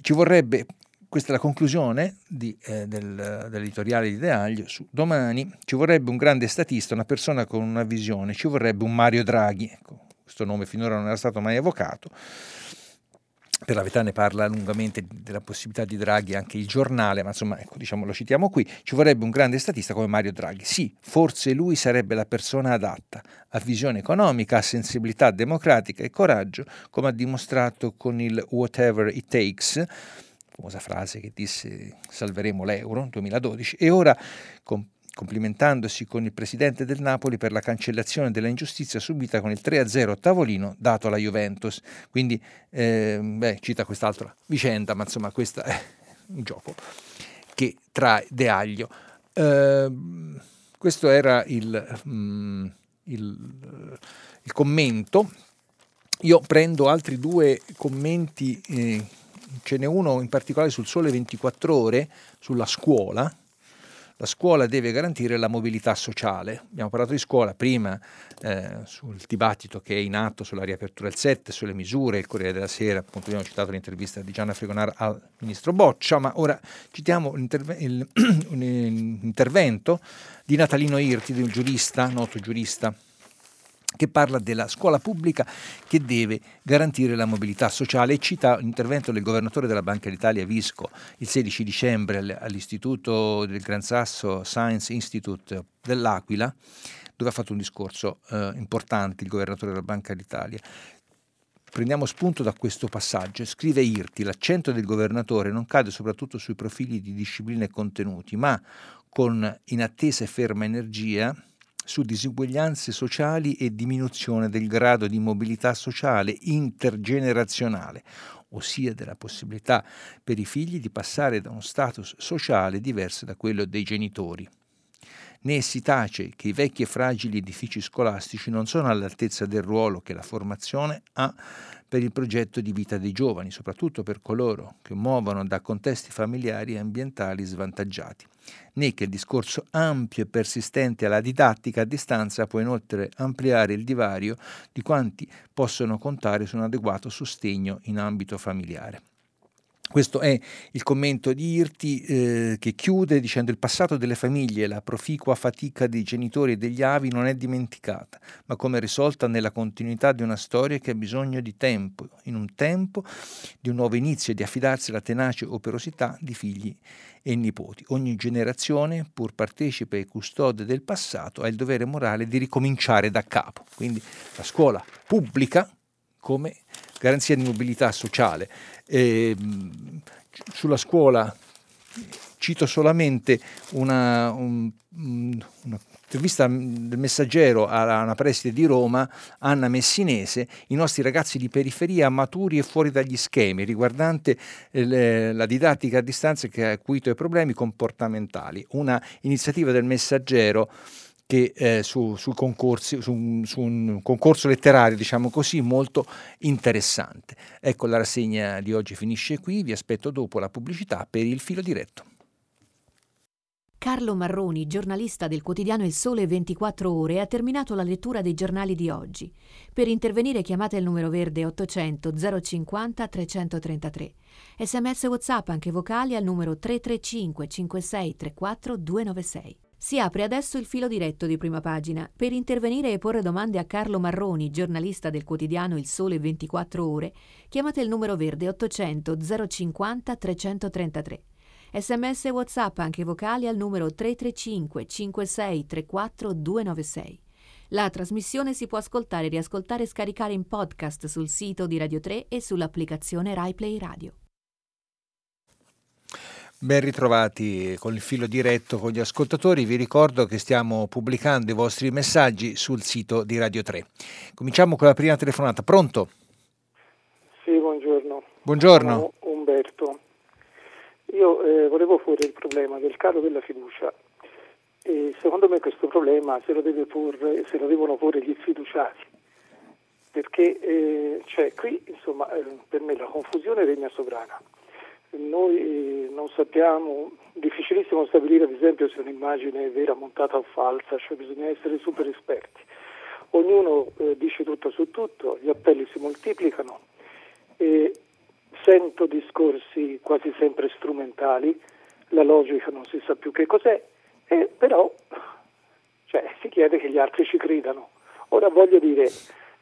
Ci vorrebbe, questa è la conclusione di, eh, del, dell'editoriale di De Aglio, su domani. Ci vorrebbe un grande statista, una persona con una visione, ci vorrebbe un Mario Draghi, ecco, questo nome finora non era stato mai evocato, per la verità ne parla lungamente della possibilità di Draghi anche il giornale, ma insomma ecco, diciamo, lo citiamo qui, ci vorrebbe un grande statista come Mario Draghi. Sì, forse lui sarebbe la persona adatta, ha visione economica, ha sensibilità democratica e coraggio, come ha dimostrato con il Whatever It Takes, famosa frase che disse salveremo l'euro nel 2012, e ora con complimentandosi con il presidente del Napoli per la cancellazione della ingiustizia subita con il 3-0 a tavolino dato alla Juventus. Quindi, eh, beh, cita quest'altra vicenda, ma insomma questo è un gioco che trae De Aglio. Eh, questo era il, mm, il, il, commento. Io prendo altri due commenti, eh, ce n'è uno in particolare sul Sole 24 ore, sulla scuola, la scuola deve garantire la mobilità sociale. Abbiamo parlato di scuola prima eh, sul dibattito che è in atto sulla riapertura del 7, sulle misure, il Corriere della Sera, appunto abbiamo citato l'intervista di Gianna Fregonar al ministro Boccia, ma ora citiamo l'intervento di Natalino Irti, di un giurista, noto giurista che parla della scuola pubblica che deve garantire la mobilità sociale e cita l'intervento del governatore della Banca d'Italia Visco il 16 dicembre all'Istituto del Gran Sasso Science Institute dell'Aquila, dove ha fatto un discorso eh, importante il governatore della Banca d'Italia. Prendiamo spunto da questo passaggio. Scrive Irti, l'accento del governatore non cade soprattutto sui profili di disciplina e contenuti, ma con inattesa e ferma energia su disuguaglianze sociali e diminuzione del grado di mobilità sociale intergenerazionale, ossia della possibilità per i figli di passare da uno status sociale diverso da quello dei genitori. Né si tace che i vecchi e fragili edifici scolastici non sono all'altezza del ruolo che la formazione ha per il progetto di vita dei giovani, soprattutto per coloro che muovono da contesti familiari e ambientali svantaggiati, né che il discorso ampio e persistente alla didattica a distanza può inoltre ampliare il divario di quanti possono contare su un adeguato sostegno in ambito familiare. Questo è il commento di Irti eh, che chiude dicendo il passato delle famiglie, la proficua fatica dei genitori e degli avi non è dimenticata, ma come risolta nella continuità di una storia che ha bisogno di tempo, in un tempo di un nuovo inizio e di affidarsi alla tenace operosità di figli e nipoti. Ogni generazione, pur partecipe e custode del passato, ha il dovere morale di ricominciare da capo. Quindi la scuola pubblica come garanzia di mobilità sociale. E, sulla scuola cito solamente una, un, un'intervista del messaggero a una preside di Roma, Anna Messinese, i nostri ragazzi di periferia maturi e fuori dagli schemi, riguardante le, la didattica a distanza che ha acuito i problemi comportamentali. Una iniziativa del messaggero che eh, su, su, su, su, un concorso letterario, diciamo così, molto interessante. Ecco, la rassegna di oggi finisce qui, vi aspetto dopo la pubblicità per il filo diretto. Carlo Marroni, giornalista del quotidiano Il Sole 24 Ore, ha terminato la lettura dei giornali di oggi. Per intervenire chiamate il numero verde 800 050 333. Sms WhatsApp anche vocali al numero 335 56 34 296. Si apre adesso il filo diretto di prima pagina. Per intervenire e porre domande a Carlo Marroni, giornalista del quotidiano Il Sole 24 Ore, chiamate il numero verde 800 050 333. Sms e WhatsApp anche vocali al numero 335 56 34 296. La trasmissione si può ascoltare, riascoltare e scaricare in podcast sul sito di Radio 3 e sull'applicazione RaiPlay Radio. Ben ritrovati con il filo diretto con gli ascoltatori, vi ricordo che stiamo pubblicando i vostri messaggi sul sito di Radio 3. Cominciamo con la prima telefonata, pronto? Sì, buongiorno. Buongiorno. Sono Umberto. Io eh, volevo porre il problema del calo della fiducia e secondo me questo problema se lo, deve porre, se lo devono porre gli sfiduciati perché eh, cioè, qui insomma, eh, per me la confusione regna sovrana. Noi eh, non sappiamo, difficilissimo stabilire ad esempio se un'immagine è vera, montata o falsa, cioè bisogna essere super esperti. Ognuno eh, dice tutto su tutto, gli appelli si moltiplicano e sento discorsi quasi sempre strumentali, la logica non si sa più che cos'è, e però cioè, si chiede che gli altri ci credano. Ora voglio dire,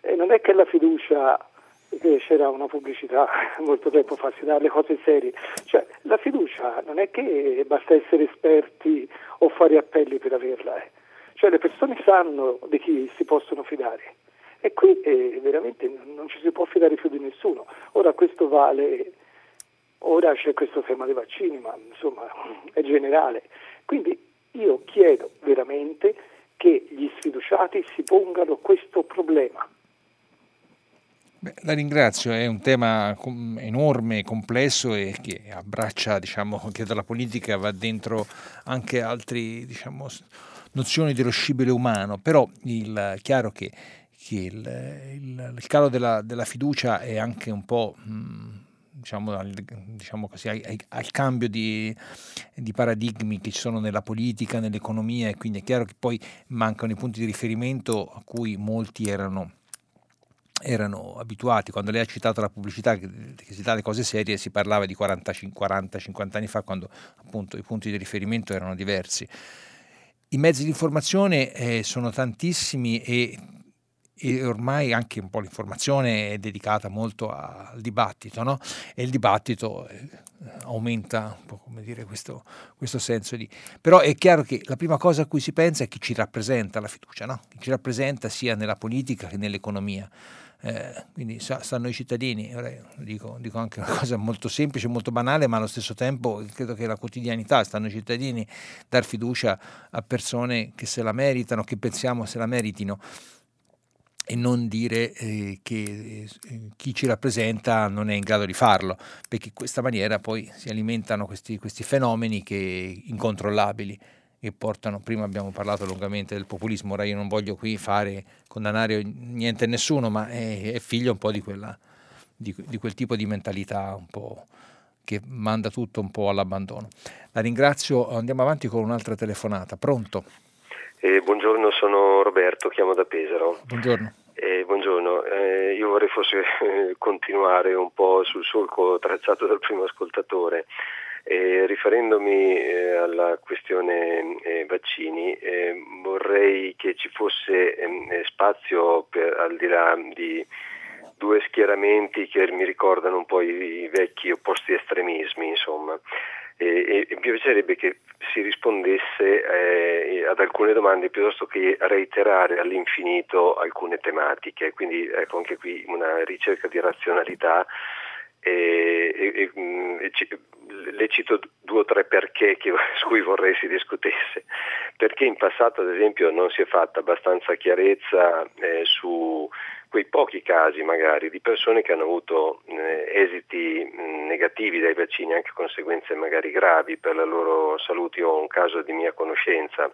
eh, non è che la fiducia, c'era una pubblicità molto tempo fa, si dà le cose serie, cioè la fiducia non è che basta essere esperti o fare appelli per averla, eh. cioè le persone sanno di chi si possono fidare e qui eh, veramente non ci si può fidare più di nessuno. Ora questo vale, ora c'è questo tema dei vaccini, ma insomma è generale. Quindi io chiedo veramente che gli sfiduciati si pongano questo problema. Beh, la ringrazio, è un tema enorme, complesso e che abbraccia, diciamo, che dalla politica va dentro anche altre diciamo, nozioni dello scibile umano, però è chiaro che che il, il, il calo della, della, fiducia è anche un po'... Mh, diciamo, al, diciamo così, al, al cambio di, di, paradigmi che ci sono nella politica, nell'economia e quindi è chiaro che poi mancano i punti di riferimento a cui molti erano, erano abituati. Quando lei ha citato la pubblicità che, si dà le cose serie si parlava di 40-50 anni fa quando appunto i punti di riferimento erano diversi. I mezzi di informazione eh, sono tantissimi e e ormai anche un po' l'informazione è dedicata molto al dibattito, no? e il dibattito eh, aumenta un po' come dire questo, questo, senso di... Però è chiaro che la prima cosa a cui si pensa è chi ci rappresenta la fiducia, no? chi ci rappresenta sia nella politica che nell'economia. Eh, quindi sta a noi cittadini, dico, dico, anche una cosa molto semplice, molto banale, ma allo stesso tempo credo che la quotidianità sta a noi cittadini dar fiducia a persone che se la meritano, che pensiamo se la meritino e non dire eh, che eh, chi ci rappresenta non è in grado di farlo, perché in questa maniera poi si alimentano questi, questi fenomeni che, incontrollabili che portano, prima abbiamo parlato lungamente del populismo, ora io non voglio qui fare, condannare niente a nessuno, ma è, è figlio un po' di, quella, di, di quel tipo di mentalità un po' che manda tutto un po' all'abbandono. La ringrazio, andiamo avanti con un'altra telefonata. Pronto? Eh, buongiorno, sono Roberto, chiamo da Pesaro. Buongiorno. Eh, buongiorno, eh, io vorrei forse continuare un po' sul solco tracciato dal primo ascoltatore. Eh, riferendomi eh, alla questione eh, vaccini, eh, vorrei che ci fosse ehm, spazio per, al di là di due schieramenti che mi ricordano un po' i, i vecchi opposti estremismi, insomma. E, e mi piacerebbe che si rispondesse eh, ad alcune domande piuttosto che reiterare all'infinito alcune tematiche, quindi ecco anche qui una ricerca di razionalità e, e, e, mm, le cito due o tre perché che, su cui vorrei si discutesse. Perché in passato, ad esempio, non si è fatta abbastanza chiarezza eh, su quei pochi casi magari di persone che hanno avuto eh, esiti mh, negativi dai vaccini, anche conseguenze magari gravi per la loro salute. Io ho un caso di mia conoscenza.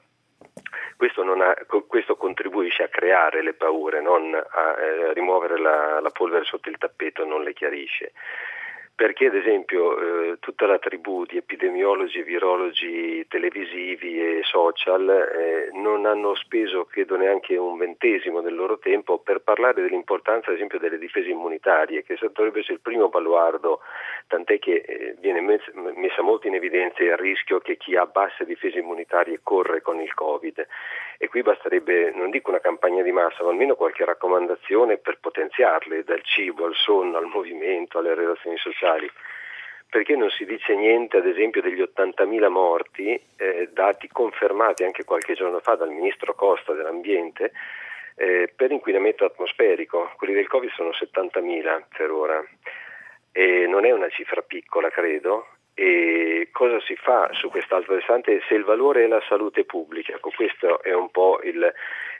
Questo, ha, questo contribuisce a creare le paure, non a eh, rimuovere la, la polvere sotto il tappeto, non le chiarisce. Perché ad esempio eh, tutta la tribù di epidemiologi e virologi televisivi e social eh, non hanno speso credo neanche un ventesimo del loro tempo per parlare dell'importanza ad esempio delle difese immunitarie che dovrebbe essere il primo baluardo tant'è che eh, viene messa, messa molto in evidenza il rischio che chi ha basse difese immunitarie corre con il Covid e qui basterebbe non dico una campagna di massa ma almeno qualche raccomandazione per potenziarle dal cibo al sonno al movimento alle relazioni sociali. Perché non si dice niente, ad esempio, degli 80.000 morti, eh, dati confermati anche qualche giorno fa dal ministro Costa dell'Ambiente, eh, per inquinamento atmosferico. Quelli del Covid sono 70.000 per ora. E non è una cifra piccola, credo, e cosa si fa su quest'altro versante se il valore è la salute pubblica? Ecco, questo è un po' il,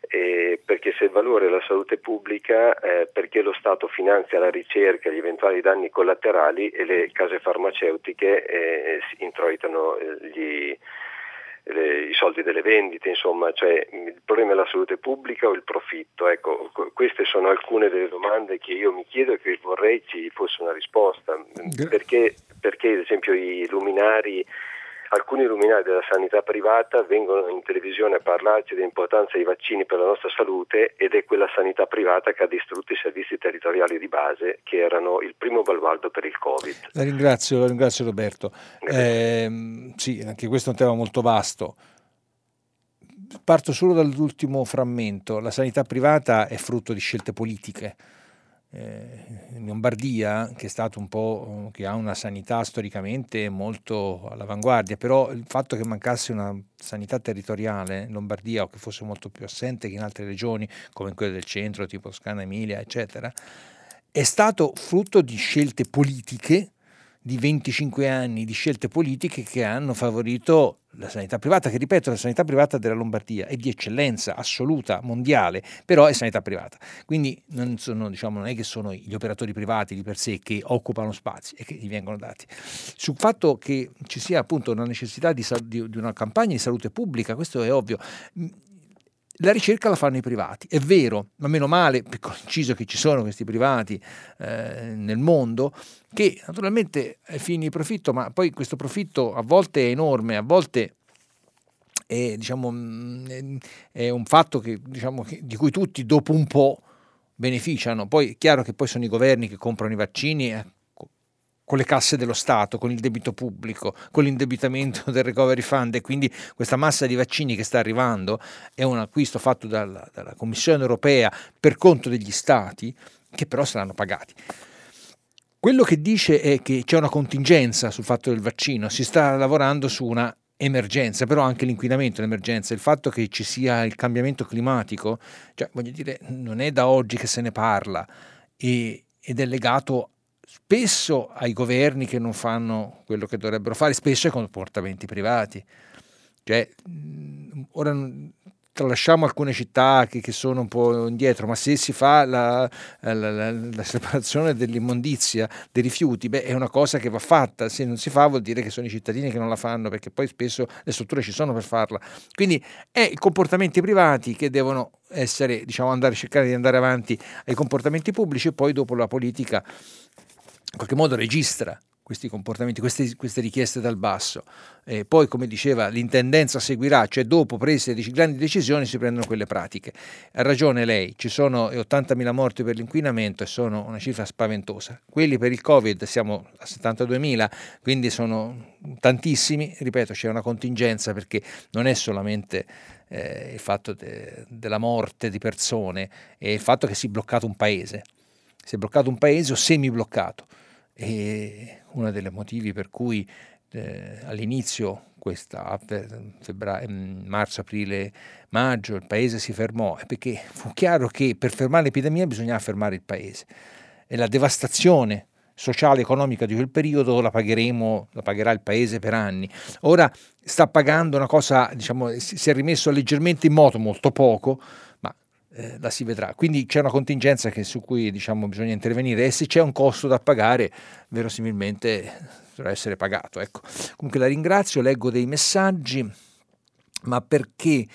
eh, perché se il valore è la salute pubblica, eh, perché lo Stato finanzia la ricerca, gli eventuali danni collaterali e le case farmaceutiche eh, introitano eh, gli, le, i soldi delle vendite, insomma, cioè il problema è la salute pubblica o il profitto? Ecco, queste sono alcune delle domande che io mi chiedo e che vorrei ci fosse una risposta. Perché, perché ad esempio i luminari alcuni luminari della sanità privata vengono in televisione a parlarci dell'importanza dei vaccini per la nostra salute ed è quella sanità privata che ha distrutto i servizi territoriali di base che erano il primo baluardo per il Covid. La ringrazio, la ringrazio Roberto. Eh, sì, anche questo è un tema molto vasto. Parto solo dall'ultimo frammento. La sanità privata è frutto di scelte politiche in Lombardia, che è stato un po', che ha una sanità storicamente molto all'avanguardia, però il fatto che mancasse una sanità territoriale in Lombardia o che fosse molto più assente che in altre regioni, come in quelle del centro, tipo Toscana, Emilia, eccetera, è stato frutto di scelte politiche di 25 anni di scelte politiche che hanno favorito la sanità privata, che ripeto, la sanità privata della Lombardia è di eccellenza assoluta, mondiale, però è sanità privata. Quindi non, sono, diciamo, non è che sono gli operatori privati di per sé che occupano spazi e che gli vengono dati. Sul fatto che ci sia appunto una necessità di, di, di una campagna di salute pubblica, questo è ovvio la ricerca la fanno i privati, è vero, ma meno male, inciso che ci sono questi privati eh, nel mondo, che naturalmente ai fini di profitto, ma poi questo profitto a volte è enorme, a volte è, diciamo, mm, è un fatto che, diciamo, di cui tutti dopo un po' beneficiano. Poi è chiaro che poi sono i governi che comprano i vaccini, eh, con le casse dello Stato, con il debito pubblico, con l'indebitamento del recovery fund e quindi questa massa di vaccini che sta arrivando è un acquisto fatto dalla, dalla Commissione europea per conto degli Stati che però saranno pagati. Quello che dice è che c'è una contingenza sul fatto del vaccino, si sta lavorando su una emergenza, però anche l'inquinamento è un'emergenza, il fatto che ci sia il cambiamento climatico, cioè voglio dire, non è da oggi che se ne parla e, ed è legato spesso ai governi che non fanno quello che dovrebbero fare, spesso ai comportamenti privati. Cioè, ora tralasciamo alcune città che, che, sono un po' indietro, ma se si fa la, la, la, la, separazione dell'immondizia, dei rifiuti, beh, è una cosa che va fatta, se non si fa vuol dire che sono i cittadini che non la fanno, perché poi spesso le strutture ci sono per farla. Quindi è i comportamenti privati che devono essere, diciamo, andare, cercare di andare avanti ai comportamenti pubblici e poi dopo la politica in qualche modo registra questi comportamenti, queste, queste richieste dal basso. E poi, come diceva, l'intendenza seguirà, cioè dopo prese di grandi decisioni si prendono quelle pratiche. Ha ragione lei, ci sono 80.000 morti per l'inquinamento e sono una cifra spaventosa. Quelli per il Covid siamo a 72.000, quindi sono tantissimi. Ripeto, c'è una contingenza perché non è solamente eh, il fatto de, della morte di persone, è il fatto che si è bloccato un paese. Si è bloccato un paese o semi bloccato e uno dei motivi per cui eh, all'inizio, questa, febbraio, mm, marzo, aprile, maggio, il paese si fermò, è perché fu chiaro che per fermare l'epidemia bisognava fermare il paese e la devastazione sociale e economica di quel periodo la pagheremo, la pagherà il paese per anni. Ora sta pagando una cosa, diciamo, si è rimesso leggermente in moto, molto poco, eh, la si vedrà. Quindi c'è una contingenza che, su cui diciamo, bisogna intervenire e se c'è un costo da pagare, verosimilmente dovrà essere pagato. Ecco. Comunque la ringrazio, leggo dei messaggi, ma perché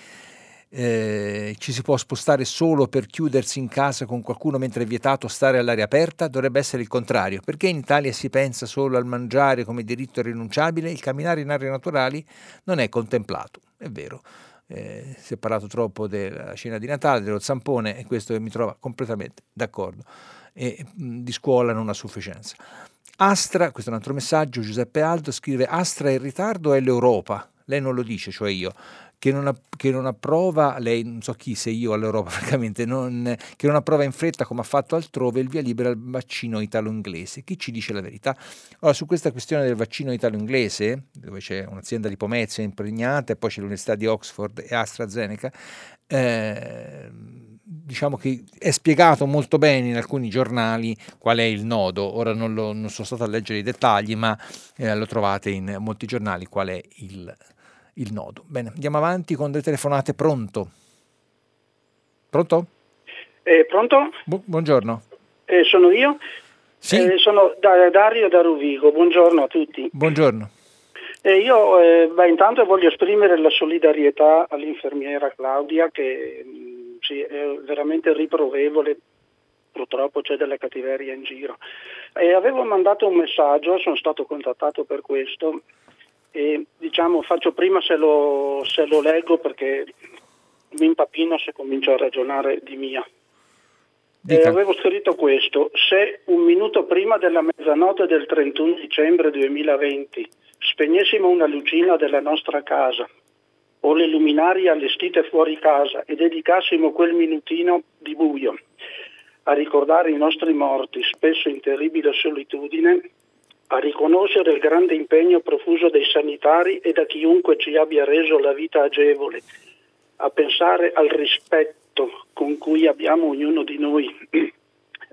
eh, ci si può spostare solo per chiudersi in casa con qualcuno mentre è vietato stare all'aria aperta? Dovrebbe essere il contrario. Perché in Italia si pensa solo al mangiare come diritto irrinunciabile? Il camminare in aree naturali non è contemplato. È vero. Eh, si è parlato troppo della cena di Natale, dello zampone e questo mi trova completamente d'accordo. E mh, di scuola non a sufficienza. Astra, questo è un altro messaggio, Giuseppe Aldo scrive Astra in ritardo è l'Europa? Lei non lo dice, cioè io che non, che non, approva, lei non so chi, se io all'Europa francamente, non, che non approva in fretta come ha fatto altrove il via libera al vaccino italo-inglese. Chi ci dice la verità? Allora, su questa questione del vaccino italo-inglese, dove c'è un'azienda di Pomezia impregnata e poi c'è l'Università di Oxford e AstraZeneca, eh, diciamo che è spiegato molto bene in alcuni giornali qual è il nodo. Ora non, lo, non sono stato a leggere i dettagli, ma eh, lo trovate in molti giornali qual è il nodo il nodo. Bene, andiamo avanti con delle telefonate. Pronto? Pronto? Eh, pronto? Bu- buongiorno. Eh, sono io? Sì. Eh, sono da- Dario da Ruvigo, buongiorno a tutti. Buongiorno. Eh, io eh, beh, intanto voglio esprimere la solidarietà all'infermiera Claudia che mh, mm, sì, è veramente riprovevole, purtroppo c'è della cattiveria in giro. E avevo mandato un messaggio, sono stato contattato per questo e diciamo faccio prima se lo, se lo leggo perché mi impapino se comincio a ragionare di mia. Eh, avevo scritto questo, se un minuto prima della mezzanotte del 31 dicembre 2020 spegnessimo una lucina della nostra casa o le luminarie allestite fuori casa e dedicassimo quel minutino di buio a ricordare i nostri morti, spesso in terribile solitudine, a riconoscere il grande impegno profuso dai sanitari e da chiunque ci abbia reso la vita agevole, a pensare al rispetto con cui abbiamo ognuno di noi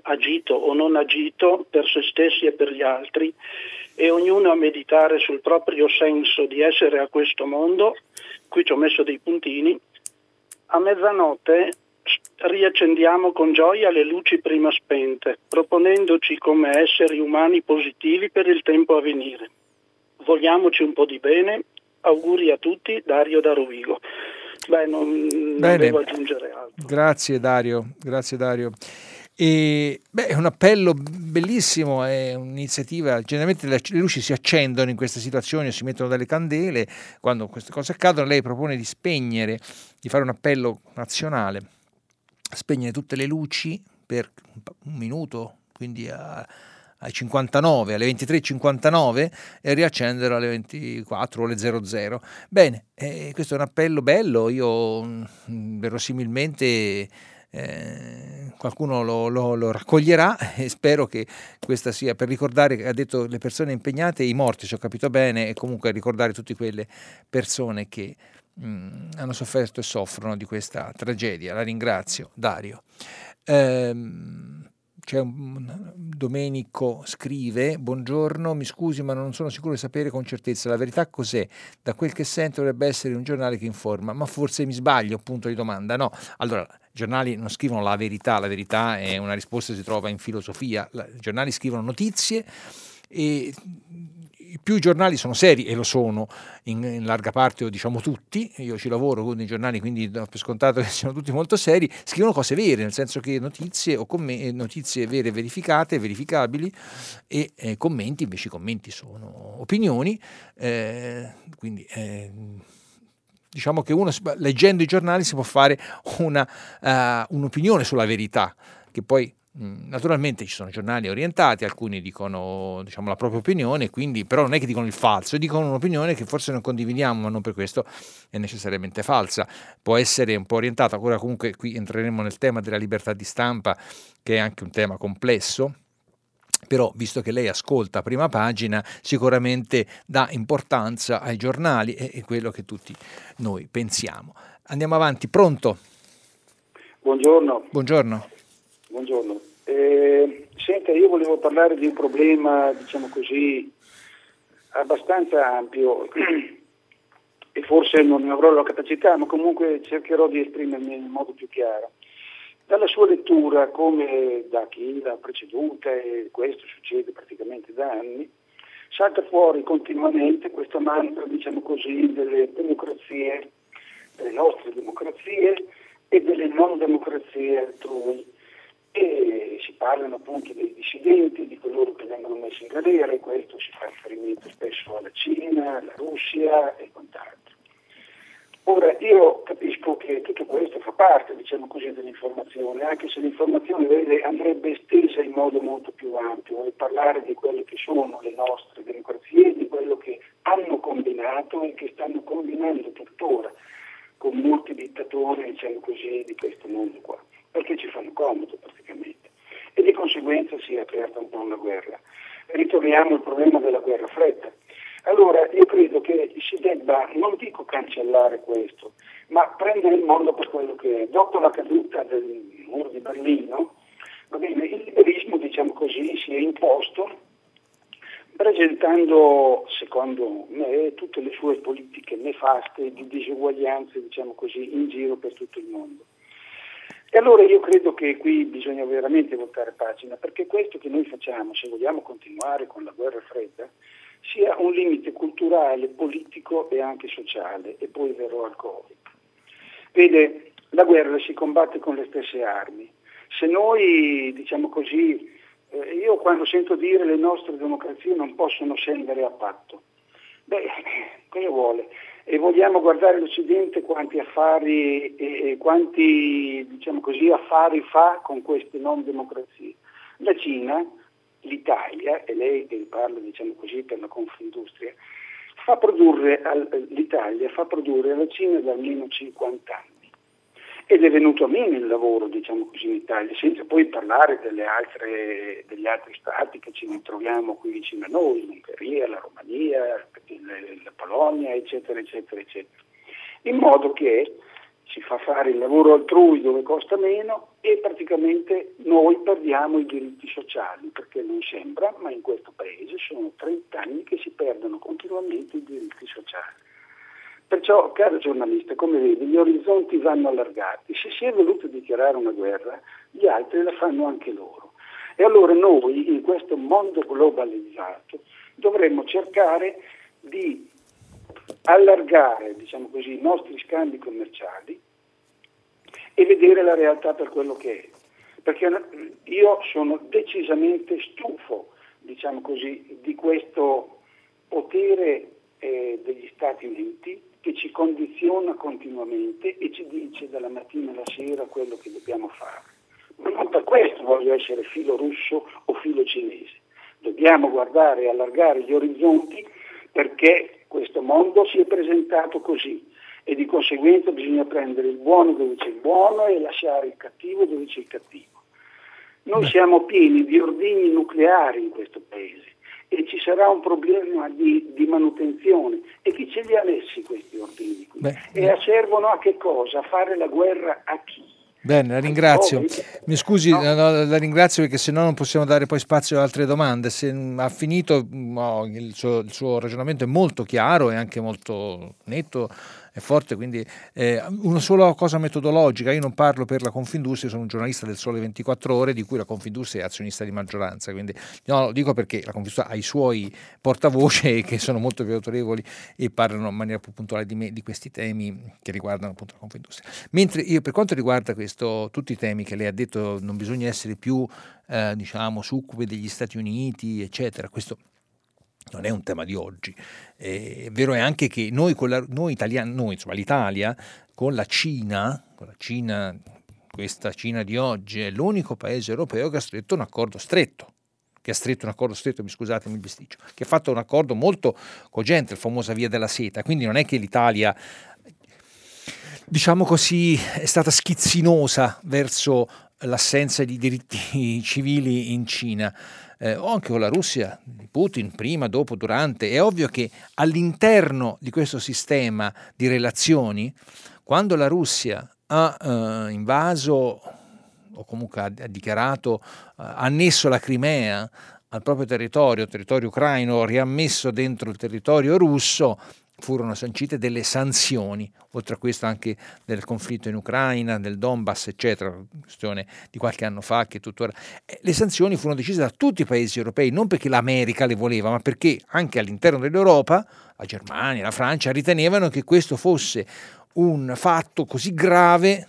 agito o non agito per se stessi e per gli altri e ognuno a meditare sul proprio senso di essere a questo mondo, qui ci ho messo dei puntini, a mezzanotte riaccendiamo con gioia le luci prima spente, proponendoci come esseri umani positivi per il tempo a venire. Vogliamoci un po' di bene, auguri a tutti, Dario da Rovigo. Beh, non, non devo aggiungere altro. Grazie Dario, grazie Dario. E, beh, è un appello bellissimo, è un'iniziativa, generalmente le, luci si accendono in queste situazioni si mettono delle candele, quando queste cose accadono lei propone di spegnere, di fare un appello nazionale spegnere tutte le luci per un minuto, quindi a, ai 59, alle 23.59 e riaccenderlo alle 24 o alle 00. Bene, eh, questo è un appello bello, io mm, verosimilmente eh, qualcuno lo, lo, lo, raccoglierà e spero che questa sia per ricordare, ha detto le persone impegnate i morti, se ho capito bene, e comunque ricordare tutte quelle persone che mm, hanno sofferto e soffrono di questa tragedia. La ringrazio, Dario. Ehm, c'è un Domenico scrive: Buongiorno, mi scusi, ma non sono sicuro di sapere con certezza la verità cos'è. Da quel che sento dovrebbe essere un giornale che informa, ma forse mi sbaglio, punto di domanda. No, allora, i giornali non scrivono la verità, la verità è una risposta che si trova in filosofia. I giornali scrivono notizie e più i giornali sono seri, e lo sono in, in, larga parte, o diciamo tutti, io ci lavoro con i giornali, quindi do per scontato che siano tutti molto seri, scrivono cose vere, nel senso che notizie o comm- notizie vere verificate, verificabili, e eh, commenti, invece i commenti sono opinioni, eh, quindi... Eh, diciamo che uno leggendo i giornali si può fare una, uh, un'opinione sulla verità, che poi naturalmente ci sono giornali orientati, alcuni dicono diciamo, la propria opinione, quindi, però non è che dicono il falso, dicono un'opinione che forse non condividiamo, ma non per questo è necessariamente falsa. Può essere un po' orientata, ora comunque qui entreremo nel tema della libertà di stampa, che è anche un tema complesso. Però, visto che lei ascolta prima pagina, sicuramente dà importanza ai giornali e è quello che tutti noi pensiamo. Andiamo avanti, pronto? Buongiorno. Buongiorno. Buongiorno. Eh, senta, io volevo parlare di un problema, diciamo così, abbastanza ampio e forse non ne avrò la capacità, ma comunque cercherò di esprimermi in modo più chiaro. Dalla sua lettura, come da chi l'ha preceduta, e questo succede praticamente da anni, salta fuori continuamente questo mantra, diciamo così, delle democrazie delle nostre democrazie e delle non democrazie altrui. E si parlano appunto dei dissidenti, di coloro che vengono messi in galera, questo si fa riferimento spesso alla Cina, alla Russia e quant'altro. Ora, io capisco che tutto questo fa parte, diciamo così, dell'informazione, anche se l'informazione vede, andrebbe estesa in modo molto più ampio e parlare di quelle che sono le nostre democrazie, di quello che hanno combinato e che stanno combinando tuttora con molti dittatori, diciamo così, di questo mondo qua, perché ci fanno comodo praticamente. E di conseguenza si è aperta un po' una guerra. Ritorniamo al problema della guerra fredda allora io credo che si debba, non dico cancellare questo, ma prendere il mondo per quello che è. Dopo la caduta del muro di Berlino, bene, il liberismo, diciamo così, si è imposto presentando, secondo me, tutte le sue politiche nefaste di diseguaglianze, diciamo così, in giro per tutto il mondo. E allora io credo che qui bisogna veramente voltare pagina, perché questo che noi facciamo, se vogliamo continuare con la guerra fredda, sia un limite culturale, politico e anche sociale, e poi verrò al Covid. Vede, la guerra si combatte con le stesse armi. Se noi, diciamo così, eh, io quando sento dire le nostre democrazie non possono scendere a patto, beh, cosa vuole? E vogliamo guardare l'Occidente quanti affari e, e quanti, così, affari fa con queste non democrazie. La Cina l'Italia, e lei che parla diciamo così per la Confindustria, fa produrre l'Italia fa produrre alla Cina da almeno 50 anni. Ed è venuto a meno il lavoro, diciamo così, in Italia, senza poi parlare altre, degli altri stati che ci ritroviamo qui vicino a noi, l'Ungheria, la Romania, la Polonia, eccetera, eccetera, eccetera. In modo che si fa fare il lavoro altrui dove costa meno e praticamente noi perdiamo i diritti sociali, perché non sembra, ma in questo paese sono 30 anni che si perdono continuamente i diritti sociali. Perciò, caro giornalista, come vedi, gli orizzonti vanno allargati. Se si è voluto dichiarare una guerra, gli altri la fanno anche loro. E allora noi, in questo mondo globalizzato, dovremmo cercare di allargare diciamo così, i nostri scambi commerciali e vedere la realtà per quello che è. Perché io sono decisamente stufo diciamo così, di questo potere eh, degli Stati Uniti che ci condiziona continuamente e ci dice dalla mattina alla sera quello che dobbiamo fare. Ma non per questo voglio essere filo russo o filo cinese. Dobbiamo guardare e allargare gli orizzonti perché questo mondo si è presentato così e di conseguenza bisogna prendere il buono dove c'è il buono e lasciare il cattivo dove c'è il cattivo. Noi siamo pieni di ordigni nucleari in questo paese e ci sarà un problema di, di manutenzione. E chi ce li ha messi questi ordigni? Beh, e servono a che cosa? A fare la guerra a chi? Bene, la ringrazio. Mi scusi, no. No, la ringrazio perché se no non possiamo dare poi spazio ad altre domande. Se ha finito, no, il, suo, il suo ragionamento è molto chiaro e anche molto netto è forte, quindi eh, una sola cosa metodologica, io non parlo per la Confindustria, sono un giornalista del Sole 24 Ore di cui la Confindustria è azionista di maggioranza, quindi no, lo dico perché la Confindustria ha i suoi portavoce che sono molto più autorevoli e parlano in maniera più puntuale di me di questi temi che riguardano appunto la Confindustria. Mentre io per quanto riguarda questo, tutti i temi che lei ha detto non bisogna essere più eh, diciamo succubi degli Stati Uniti, eccetera, questo non è un tema di oggi. Eh, è vero è anche che noi, la, noi italiani, noi, insomma, l'Italia con la Cina, con la Cina, questa Cina di oggi, è l'unico paese europeo che ha stretto un accordo stretto che ha stretto un accordo stretto, mi scusatemi il bisticcio, che ha fatto un accordo molto cogente, la famosa via della seta, quindi non è che l'Italia diciamo così, è stata schizzinosa verso l'assenza di diritti civili in Cina. Eh, o anche con la Russia Putin, prima, dopo, durante, è ovvio che all'interno di questo sistema di relazioni, quando la Russia ha eh, invaso o comunque ha, dichiarato, ha annesso la Crimea al proprio territorio, territorio ucraino, riammesso dentro il territorio russo, furono sancite delle sanzioni, oltre a questo anche del conflitto in Ucraina, del Donbass, eccetera, questione di qualche anno fa che tuttora... Eh, le sanzioni furono decise da tutti i paesi europei, non perché l'America le voleva, ma perché anche all'interno dell'Europa, la Germania, la Francia, ritenevano che questo fosse un fatto così grave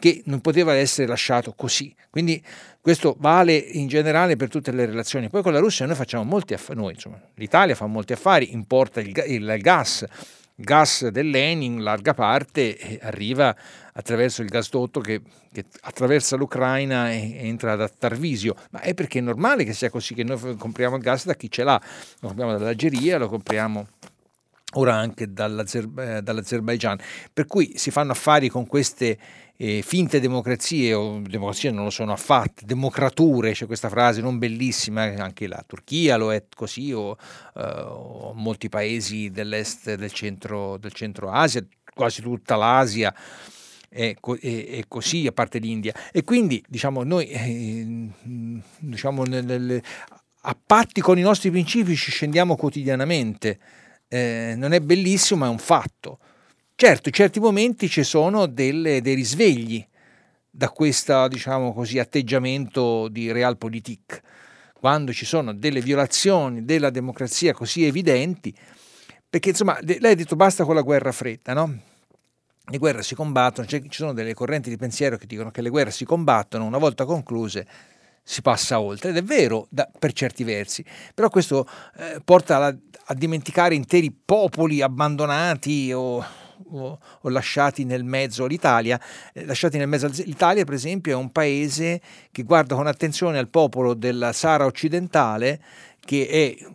che non poteva essere lasciato così. Quindi questo vale in generale per tutte le relazioni. Poi con la Russia noi facciamo molti affari, noi, insomma, l'Italia fa molti affari, importa il, il gas, il gas dell'Enin in larga parte e arriva attraverso il gasdotto che, che attraversa l'Ucraina e, e, entra da Tarvisio, ma è perché è normale che sia così, che noi compriamo il gas da chi ce l'ha, lo compriamo dall'Algeria, lo compriamo ora anche eh, dall'Azerbaijan, per cui si fanno affari con queste eh, finte democrazie, o democrazie non lo sono affatto, democrature, c'è questa frase non bellissima, anche la Turchia lo è così, o, eh, o molti paesi dell'est del centro, del centro Asia, quasi tutta l'Asia è, così, a parte l'India. E quindi diciamo, noi eh, diciamo, nel, a patti con i nostri principi ci scendiamo quotidianamente. Eh, non è bellissimo, ma è un fatto. Certo, in certi momenti ci sono delle, dei risvegli da questo diciamo così, atteggiamento di realpolitik, quando ci sono delle violazioni della democrazia così evidenti, perché insomma lei ha detto basta con la guerra fredda, no? le guerre si combattono, cioè, ci sono delle correnti di pensiero che dicono che le guerre si combattono, una volta concluse si passa oltre, ed è vero da, per certi versi, però questo eh, porta a, a, dimenticare interi popoli abbandonati o, o, o lasciati nel mezzo. L'Italia, eh, lasciati nel mezzo, l'Italia per esempio è un paese che guarda con attenzione al popolo del Sahara occidentale, che è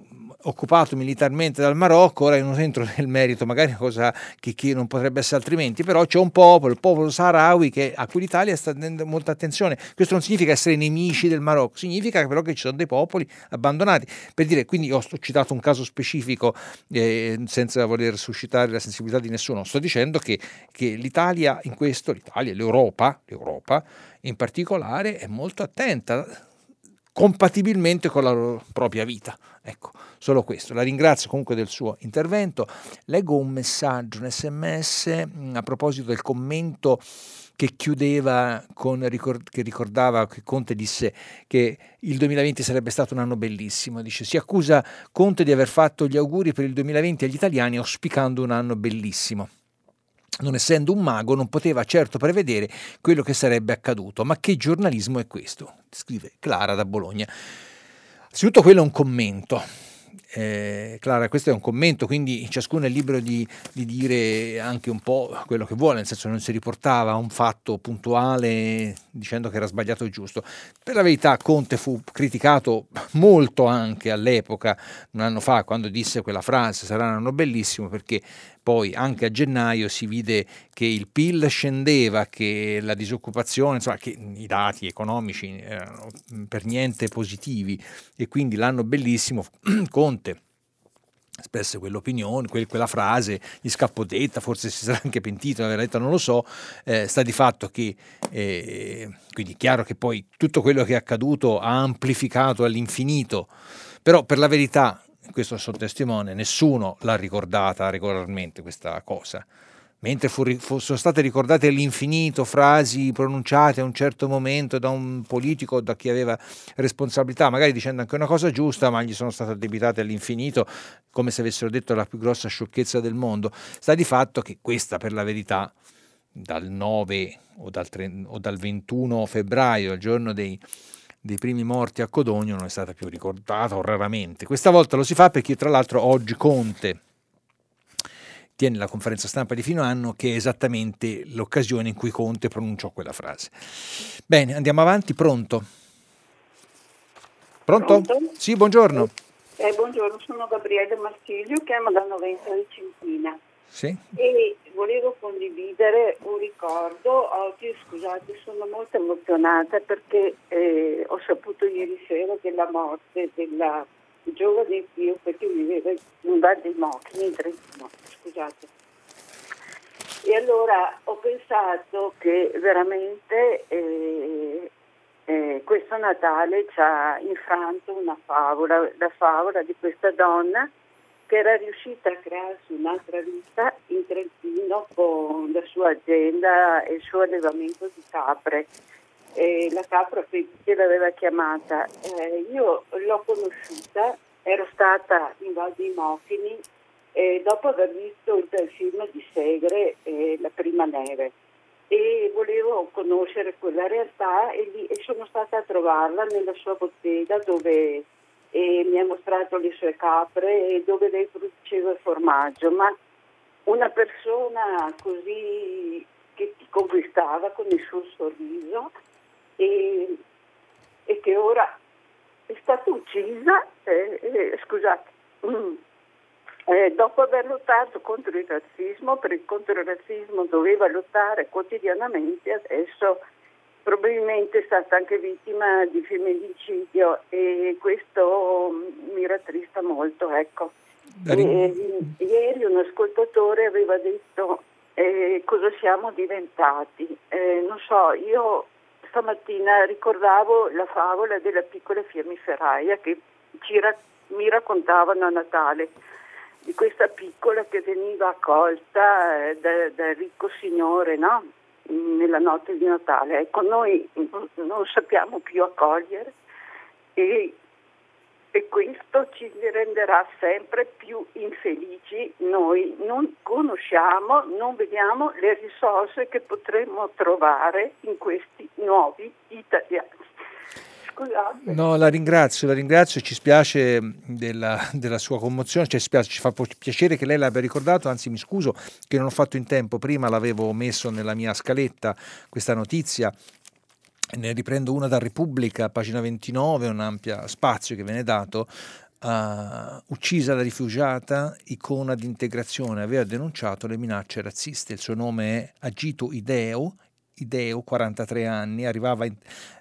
occupato militarmente dal Marocco, ora non entro nel merito, magari cosa che, che, non potrebbe essere altrimenti, però c'è un popolo, il popolo saharawi, che, a cui l'Italia sta dando molta attenzione. Questo non significa essere nemici del Marocco, significa però che ci sono dei popoli abbandonati. Per dire, quindi ho citato un caso specifico eh, senza voler suscitare la sensibilità di nessuno, sto dicendo che, che l'Italia in questo, l'Italia, l'Europa, l'Europa in particolare è molto attenta compatibilmente con la propria vita. Ecco, solo questo. La ringrazio comunque del suo intervento. Leggo un messaggio, un sms mm, a proposito del commento che chiudeva con che ricordava che Conte disse che il 2020 sarebbe stato un anno bellissimo. Dice: Si accusa Conte di aver fatto gli auguri per il 2020 agli italiani auspicando un anno bellissimo non essendo un mago, non poteva certo prevedere quello che sarebbe accaduto. Ma che giornalismo è questo? Scrive Clara da Bologna. Anzitutto quello è un commento. Eh, Clara, questo è un commento, quindi ciascuno è libero di, di, dire anche un po' quello che vuole, nel senso non si riportava a un fatto puntuale dicendo che era sbagliato o giusto. Per la verità Conte fu criticato molto anche all'epoca, un anno fa, quando disse quella frase, sarà un anno bellissimo, perché poi anche a gennaio si vide che il PIL scendeva, che la disoccupazione, insomma, che i dati economici erano per niente positivi. E quindi l'anno bellissimo Conte espresse quell'opinione, quella frase, gli scappò detta, forse si sarà anche pentito di aver detto, non lo so, eh, sta di fatto che, eh, quindi è chiaro che poi tutto quello che è accaduto ha amplificato all'infinito, però per la verità questo sono testimone, nessuno l'ha ricordata regolarmente questa cosa. Mentre fu, fu, sono state ricordate all'infinito frasi pronunciate a un certo momento da un politico, da chi aveva responsabilità, magari dicendo anche una cosa giusta, ma gli sono state addebitate all'infinito come se avessero detto la più grossa sciocchezza del mondo. Sta di fatto che questa, per la verità, dal 9 o dal, 30, o dal 21 febbraio, il giorno dei, dei primi morti a Codogno non è stata più ricordata o raramente. Questa volta lo si fa perché tra l'altro oggi Conte tiene la conferenza stampa di fino anno che è esattamente l'occasione in cui Conte pronunciò quella frase. Bene, andiamo avanti, pronto? Pronto? pronto? Sì, buongiorno. Eh, buongiorno, sono Gabriele Marsiglio, chiamo da Noventa Vicentina. Sì. E volevo condividere un ricordo. Oggi, scusate, sono molto emozionata perché eh, ho saputo ieri sera della morte della giovane zio che viveva in Val dei Mocchi, Trentino. Scusate. E allora ho pensato che veramente eh, eh, questo Natale ci ha infranto una favola, la favola di questa donna che era riuscita a crearsi un'altra vita in Trentino con la sua azienda e il suo allevamento di capre. E la capra che l'aveva chiamata. Eh, io l'ho conosciuta, ero stata in Val dei Mochini eh, dopo aver visto il film di Segre, eh, La prima neve, e volevo conoscere quella realtà e, lì, e sono stata a trovarla nella sua bottega dove mi ha mostrato le sue capre e dove lei produceva il formaggio, ma una persona così che ti conquistava con il suo sorriso e, e che ora è stata uccisa, eh, eh, scusate, mm, eh, dopo aver lottato contro il razzismo, per contro il razzismo doveva lottare quotidianamente, adesso probabilmente è stata anche vittima di femminicidio e questo mi rattrista molto. Ecco. E, ieri un ascoltatore aveva detto eh, cosa siamo diventati. Eh, non so, io stamattina ricordavo la favola della piccola fiammiferaia che ra- mi raccontavano a Natale di questa piccola che veniva accolta eh, dal da ricco signore no? Nella notte di Natale. Ecco, noi non sappiamo più accogliere e, e questo ci renderà sempre più infelici. Noi non conosciamo, non vediamo le risorse che potremmo trovare in questi nuovi italiani. Scusate. No, la ringrazio, la ringrazio, ci spiace della, della sua commozione, ci, spiace, ci fa piacere che lei l'abbia ricordato, anzi mi scuso che non ho fatto in tempo, prima l'avevo messo nella mia scaletta questa notizia, ne riprendo una da Repubblica, pagina 29, un ampio spazio che viene dato. Uh, uccisa la rifugiata, icona di integrazione, aveva denunciato le minacce razziste. Il suo nome è Agito Ideo, Ideo, 43 anni, arrivava in,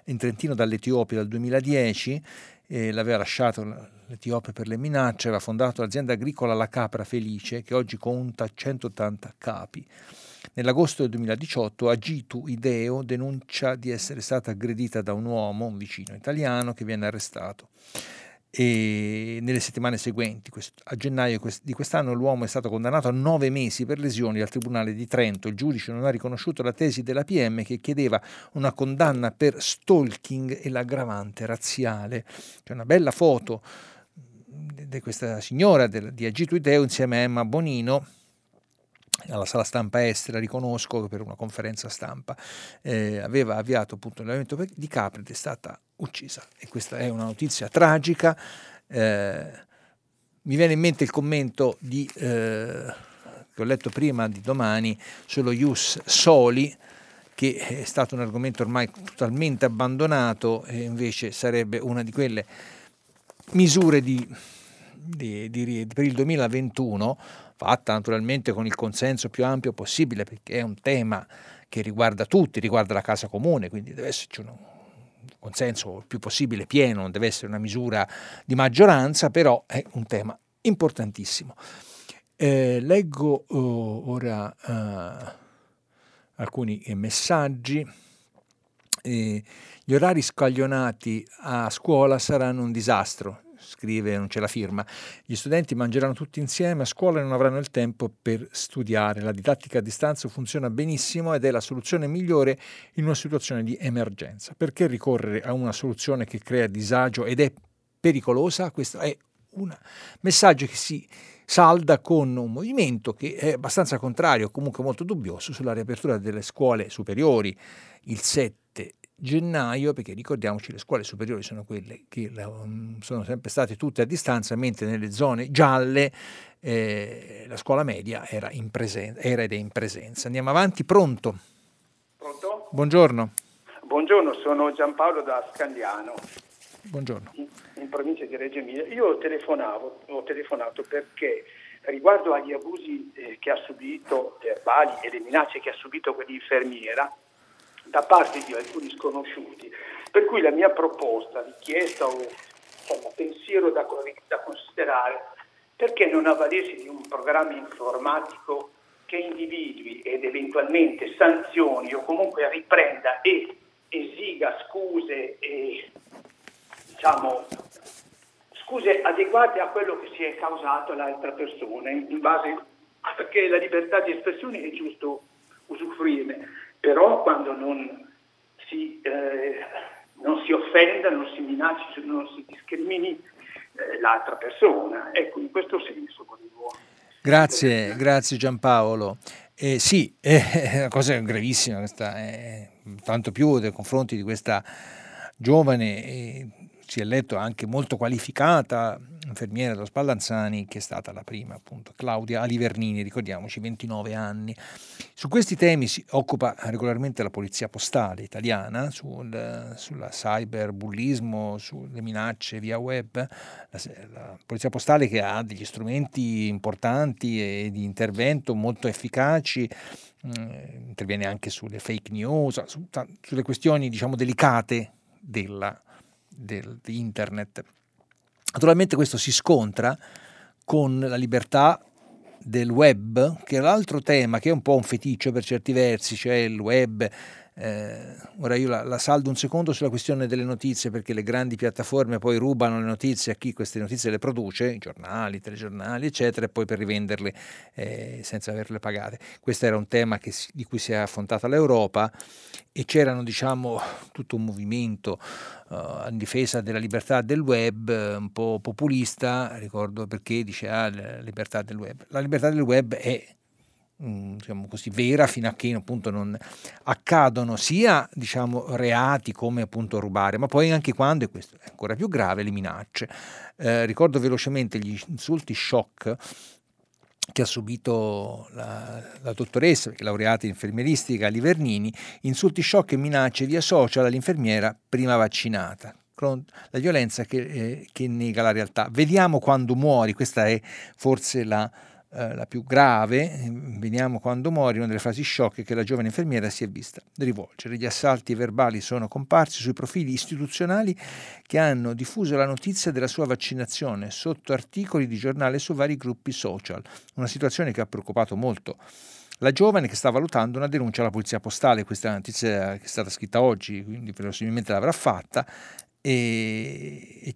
in Trentino dall'Etiopia dal 2010, eh, l'aveva lasciato l'Etiopia per le minacce, aveva fondato l'azienda agricola La Capra Felice, che oggi conta 180 capi. Nell'agosto del 2018 Agitu Ideo denuncia di essere stata aggredita da un uomo, un vicino italiano, che viene arrestato e nelle settimane seguenti, a gennaio di quest'anno, l'uomo è stato condannato a nove mesi per lesioni al Tribunale di Trento. Il giudice non ha riconosciuto la tesi della PM che chiedeva una condanna per stalking e l'aggravante razziale. C'è una bella foto di questa signora di Agito Ideo insieme a Emma Bonino alla sala stampa estera, riconosco per una conferenza stampa, eh, aveva avviato appunto l'allevamento di capre ed è stata uccisa. E questa è una notizia tragica. Eh, mi viene in mente il commento di, eh, che ho letto prima di domani sullo Ius Soli, che è stato un argomento ormai totalmente abbandonato e invece sarebbe una di quelle misure di, di, per il 2021 fatta naturalmente con il consenso più ampio possibile perché è un tema che riguarda tutti, riguarda la casa comune, quindi deve esserci un consenso il più possibile pieno, non deve essere una misura di maggioranza, però è un tema importantissimo. Eh, leggo oh, ora uh, alcuni messaggi. Eh, gli orari scaglionati a scuola saranno un disastro scrive, non c'è la firma. Gli studenti mangeranno tutti insieme a scuola e non avranno il tempo per studiare. La didattica a distanza funziona benissimo ed è la soluzione migliore in una situazione di emergenza. Perché ricorrere a una soluzione che crea disagio ed è pericolosa? Questo è un messaggio che si salda con un movimento che è abbastanza contrario, comunque molto dubbioso, sulla riapertura delle scuole superiori il 7 gennaio, perché ricordiamoci le scuole superiori sono quelle che mm, sono sempre state tutte a distanza, mentre nelle zone gialle eh, la scuola media era, in presen- era ed è in presenza. Andiamo avanti, pronto? Pronto? Buongiorno. Buongiorno, sono Giampaolo da Scandiano. Buongiorno. In, in provincia di Reggio Emilia. Io telefonavo, ho telefonato perché riguardo agli abusi eh, che ha subito, verbali e le minacce che ha subito quell'infermiera, da parte di alcuni sconosciuti. Per cui la mia proposta, richiesta o insomma, pensiero da, da considerare, perché non avvalersi di un programma informatico che individui ed eventualmente sanzioni o comunque riprenda e esiga scuse e diciamo scuse adeguate a quello che si è causato all'altra persona in base perché la libertà di espressione è giusto usufruirne però quando non si, eh, non si offenda, non si minacci, non si discrimini eh, l'altra persona. Ecco, in questo senso volevo Grazie, grazie Giampaolo. Eh, sì, è una cosa gravissima questa, eh, tanto più nei confronti di questa giovane, eh, si è letto anche molto qualificata, infermiera dello Spallanzani, che è stata la prima, appunto, Claudia Alivernini, ricordiamoci, 29 anni. Su questi temi si occupa regolarmente la Polizia Postale italiana, sul, sulla cyberbullismo, sulle minacce via web, la, la, Polizia Postale che ha degli strumenti importanti e di intervento molto efficaci, mm, interviene anche sulle fake news, su, sulle questioni diciamo delicate della, del, di internet. Naturalmente questo si scontra con la libertà del web, che è l'altro tema che è un po' un feticcio per certi versi, cioè il web eh, ora io la, la, saldo un secondo sulla questione delle notizie perché le grandi piattaforme poi rubano le notizie a chi queste notizie le produce, i giornali, i telegiornali eccetera e poi per rivenderle eh, senza averle pagate. Questo era un tema si, di cui si è affrontata l'Europa e c'erano diciamo tutto un movimento uh, a difesa della libertà del web un po' populista, ricordo perché dice ah, la libertà del web. La libertà del web è diciamo così, vera fino a che appunto non accadono sia diciamo, reati come appunto rubare, ma poi anche quando, e questo è ancora più grave, le minacce. Eh, ricordo velocemente gli insulti shock che ha subito la, la dottoressa, laureata in infermieristica, Livernini, insulti shock e minacce via social all'infermiera prima vaccinata la violenza che, eh, che, nega la realtà. Vediamo quando muori, questa è forse la, eh, la più grave, vediamo quando muore, una delle frasi shock che la giovane infermiera si è vista rivolgere. Gli assalti verbali sono comparsi sui profili istituzionali che hanno diffuso la notizia della sua vaccinazione sotto articoli di giornale su vari gruppi social, una situazione che ha preoccupato molto la giovane che sta valutando una denuncia alla polizia postale, questa notizia che è stata scritta oggi, quindi verosimilmente l'avrà fatta, e, e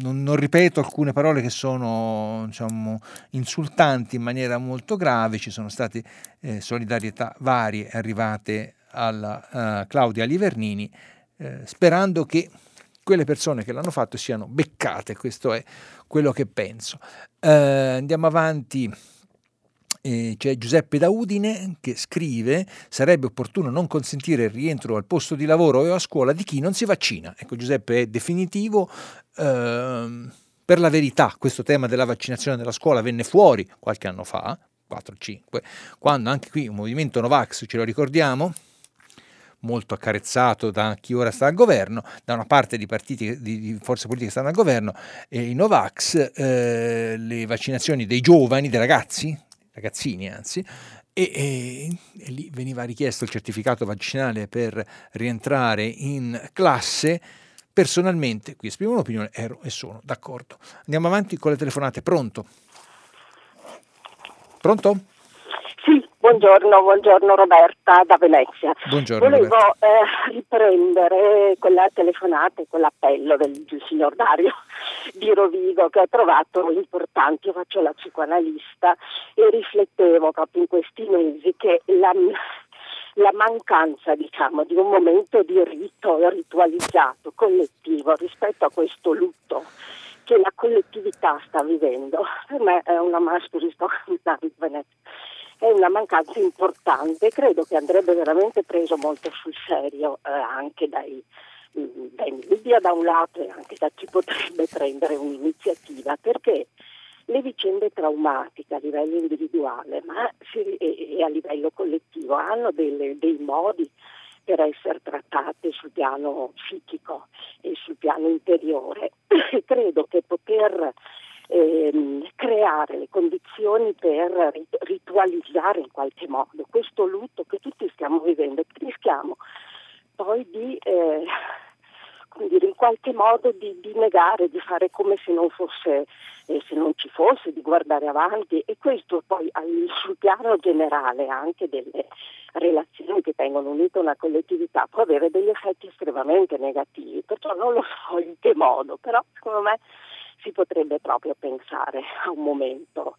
non, non, ripeto alcune parole che sono diciamo, insultanti in maniera molto grave, ci sono state eh, solidarietà varie arrivate alla uh, Claudia Livernini, eh, sperando che quelle persone che l'hanno fatto siano beccate, questo è quello che penso. Eh, andiamo avanti eh, c'è Giuseppe da Udine che scrive sarebbe opportuno non consentire il rientro al posto di lavoro o a scuola di chi non si vaccina. Ecco Giuseppe è definitivo. Ehm, per la verità questo tema della vaccinazione della scuola venne fuori qualche anno fa, 4-5, quando anche qui un movimento Novax, ce lo ricordiamo, molto accarezzato da chi ora sta al governo, da una parte di partiti, di, di forze politiche che stanno al governo, e i Novax, eh, le vaccinazioni dei giovani, dei ragazzi, ragazzini anzi, e, e, e, lì veniva richiesto il certificato vaccinale per rientrare in classe. Personalmente, qui esprimo un'opinione, ero e sono d'accordo. Andiamo avanti con le telefonate. Pronto? Pronto? Buongiorno, buongiorno Roberta da Venezia. Buongiorno, Volevo eh, riprendere quella telefonata e quell'appello del, del, signor Dario di Rovigo che ho trovato importante. Io faccio la psicoanalista e riflettevo proprio in questi mesi che la, la mancanza diciamo, di un momento di rito ritualizzato, collettivo rispetto a questo lutto che la collettività sta vivendo, per me è una Venezia è una mancanza importante. Credo che andrebbe veramente preso molto sul serio eh, anche dai, mm, dai media da un lato e anche da chi potrebbe prendere un'iniziativa, perché le vicende traumatiche a livello individuale ma e a livello collettivo hanno delle, dei modi per essere trattate sul piano psichico e sul piano interiore. Credo che poter ehm, creare le condizioni per ritualizzare in qualche modo questo lutto che tutti stiamo vivendo, rischiamo poi di eh, dire, in qualche modo di, di, negare, di fare come se non fosse, eh, se non ci fosse, di guardare avanti e questo poi al, sul piano generale anche delle relazioni che tengono unite una collettività può avere degli effetti estremamente negativi, perciò non lo so in che modo, però secondo me si potrebbe proprio pensare a un momento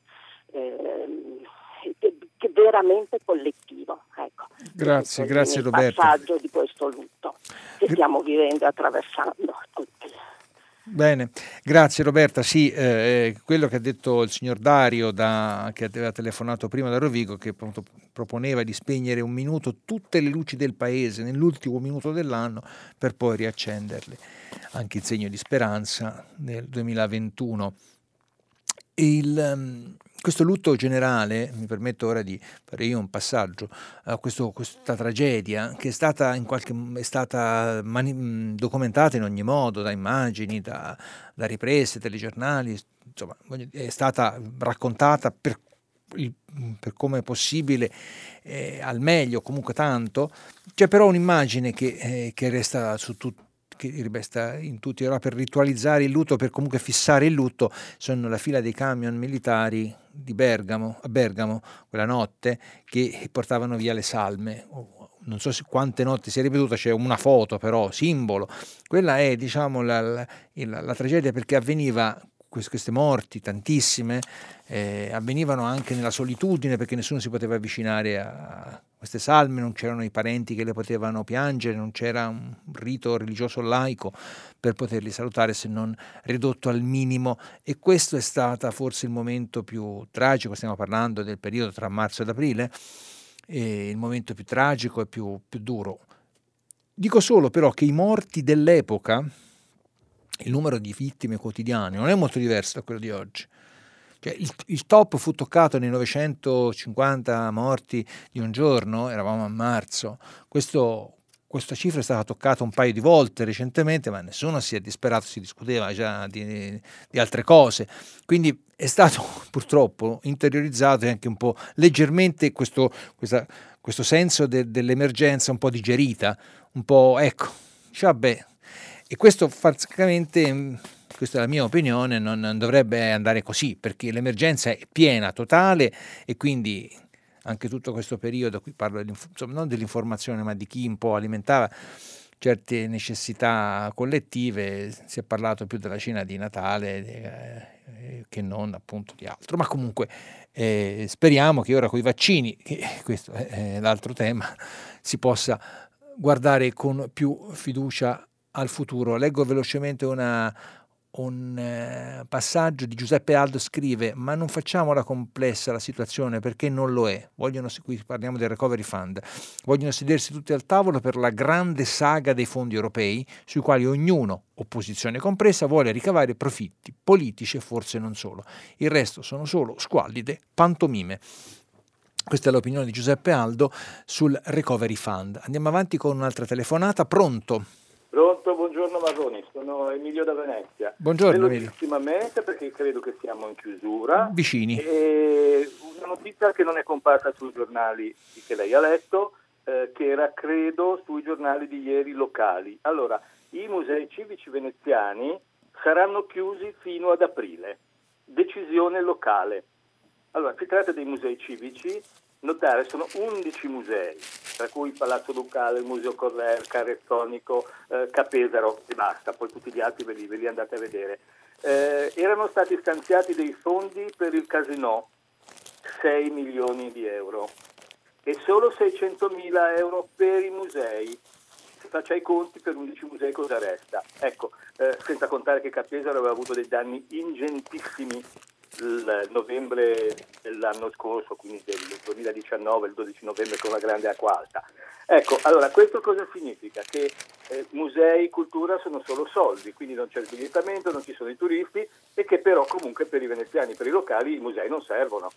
eh, che, veramente collettivo. Ecco, grazie, grazie Roberto. Il passaggio di questo lutto che stiamo vivendo e attraversando tutti. Bene, grazie Roberta. Sì, eh, eh, quello che ha detto il signor Dario, da, che aveva telefonato prima da Rovigo, che appunto proponeva di spegnere un minuto tutte le luci del paese nell'ultimo minuto dell'anno per poi riaccenderle, anche in segno di speranza nel 2021. Il, um, questo lutto generale, mi permetto ora di fare io un passaggio a questo, questa tragedia che è stata, qualche, è stata mani, documentata in ogni modo, da immagini, da, da riprese, telegiornali, insomma, è stata raccontata per, per come è possibile, eh, al meglio, comunque tanto. C'è però un'immagine che, eh, che resta su tutto che ribesta in tutti, allora per ritualizzare il lutto, per comunque fissare il lutto, sono la fila dei camion militari di Bergamo, a Bergamo, quella notte, che portavano via le salme. Non so quante notti si è ripetuta, c'è una foto però, simbolo. Quella è diciamo la, la, la, la tragedia perché avveniva queste morti, tantissime, eh, avvenivano anche nella solitudine perché nessuno si poteva avvicinare a queste salme, non c'erano i parenti che le potevano piangere, non c'era un rito religioso laico per poterli salutare se non ridotto al minimo e questo è stato forse il momento più tragico, stiamo parlando del periodo tra marzo ed aprile, il momento più tragico e più, più duro. Dico solo però che i morti dell'epoca, il numero di vittime quotidiane non è molto diverso da quello di oggi. Cioè, il, il, top fu toccato nei 950 morti di un giorno, eravamo a marzo. Questo, questa cifra è stata toccata un paio di volte recentemente, ma nessuno si è disperato, si discuteva già di, di altre cose. Quindi è stato purtroppo interiorizzato e anche un po' leggermente questo, questa, questo senso de, dell'emergenza un po' digerita, un po' ecco, cioè, vabbè, e questo francamente, mm, questa è la mia opinione, non, non dovrebbe andare così, perché l'emergenza è piena, totale e quindi anche tutto questo periodo, qui parlo insomma, non dell'informazione, ma di chi un po' alimentava certe necessità collettive, si è parlato più della cena di Natale eh, che non appunto di altro, ma comunque eh, speriamo che ora con i vaccini, che questo è l'altro tema, si possa guardare con più fiducia al futuro. Leggo velocemente una, un eh, passaggio di Giuseppe Aldo scrive ma non facciamola complessa la situazione perché non lo è. Vogliono, qui parliamo del recovery fund. Vogliono sedersi tutti al tavolo per la grande saga dei fondi europei sui quali ognuno opposizione compresa vuole ricavare profitti politici e forse non solo. Il resto sono solo squallide pantomime. Questa è l'opinione di Giuseppe Aldo sul recovery fund. Andiamo avanti con un'altra telefonata. Pronto Pronto, buongiorno Marroni, sono Emilio da Venezia. Buongiorno Emilio. perché credo che siamo in chiusura. Vicini. E una notizia che non è comparsa sui giornali che lei ha letto, eh, che era credo sui giornali di ieri locali. Allora, i musei civici veneziani saranno chiusi fino ad aprile. Decisione locale. Allora, si tratta dei musei civici notare sono 11 musei, tra cui il Palazzo Ducale, il Museo Correr, il Carrettonico, eh, Capesaro e basta, poi tutti gli altri ve li, ve li andate a vedere. Eh, erano stati stanziati dei fondi per il casino, 6 milioni di euro e solo 600 mila euro per i musei. Se faccia i conti per 11 musei cosa resta? Ecco, eh, senza contare che Capesaro aveva avuto dei danni ingentissimi il novembre dell'anno scorso, quindi del 2019, il 12 novembre con la grande acqua alta. Ecco, allora questo cosa significa? Che eh, musei, cultura sono solo soldi, quindi non c'è il bigliettamento, non ci sono i turisti e che però comunque per i veneziani, per i locali i musei non servono.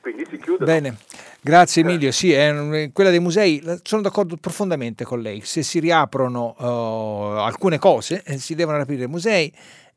Quindi si chiudono. Bene, grazie Emilio. Sì, è, quella dei musei, sono d'accordo profondamente con lei. Se si riaprono uh, alcune cose, eh, si devono aprire musei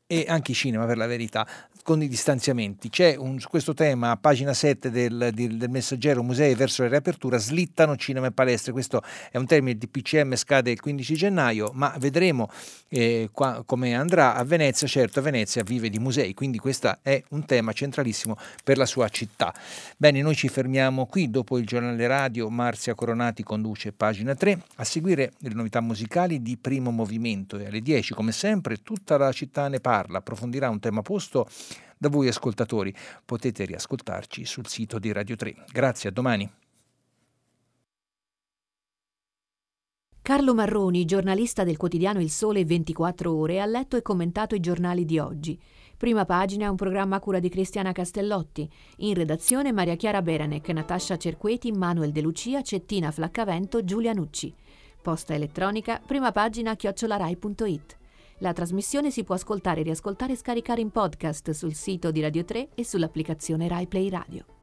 e anche i cinema per la verità con i distanziamenti. C'è un, su questo tema, a pagina 7 del, del, messaggero Musei verso la riapertura, slittano cinema e palestre. Questo è un termine di PCM, scade il 15 gennaio, ma vedremo eh, qua, come andrà a Venezia. Certo, Venezia vive di musei, quindi questo è un tema centralissimo per la sua città. Bene, noi ci fermiamo qui. Dopo il giornale radio, Marzia Coronati conduce pagina 3. A seguire le novità musicali di primo movimento e alle 10, come sempre, tutta la città ne parla. Approfondirà un tema posto da voi ascoltatori. Potete riascoltarci sul sito di Radio 3. Grazie, a domani. Carlo Marroni, giornalista del quotidiano Il Sole 24 Ore, ha letto e commentato i giornali di oggi. Prima pagina un programma a cura di Cristiana Castellotti. In redazione Maria Chiara Beranec, Natascia Cerqueti, Manuel De Lucia, Cettina Flaccavento, Giulia Nucci. Posta elettronica, prima pagina chiocciolarai.it. La trasmissione si può ascoltare, riascoltare e scaricare in podcast sul sito di Radio 3 e sull'applicazione Rai Play Radio.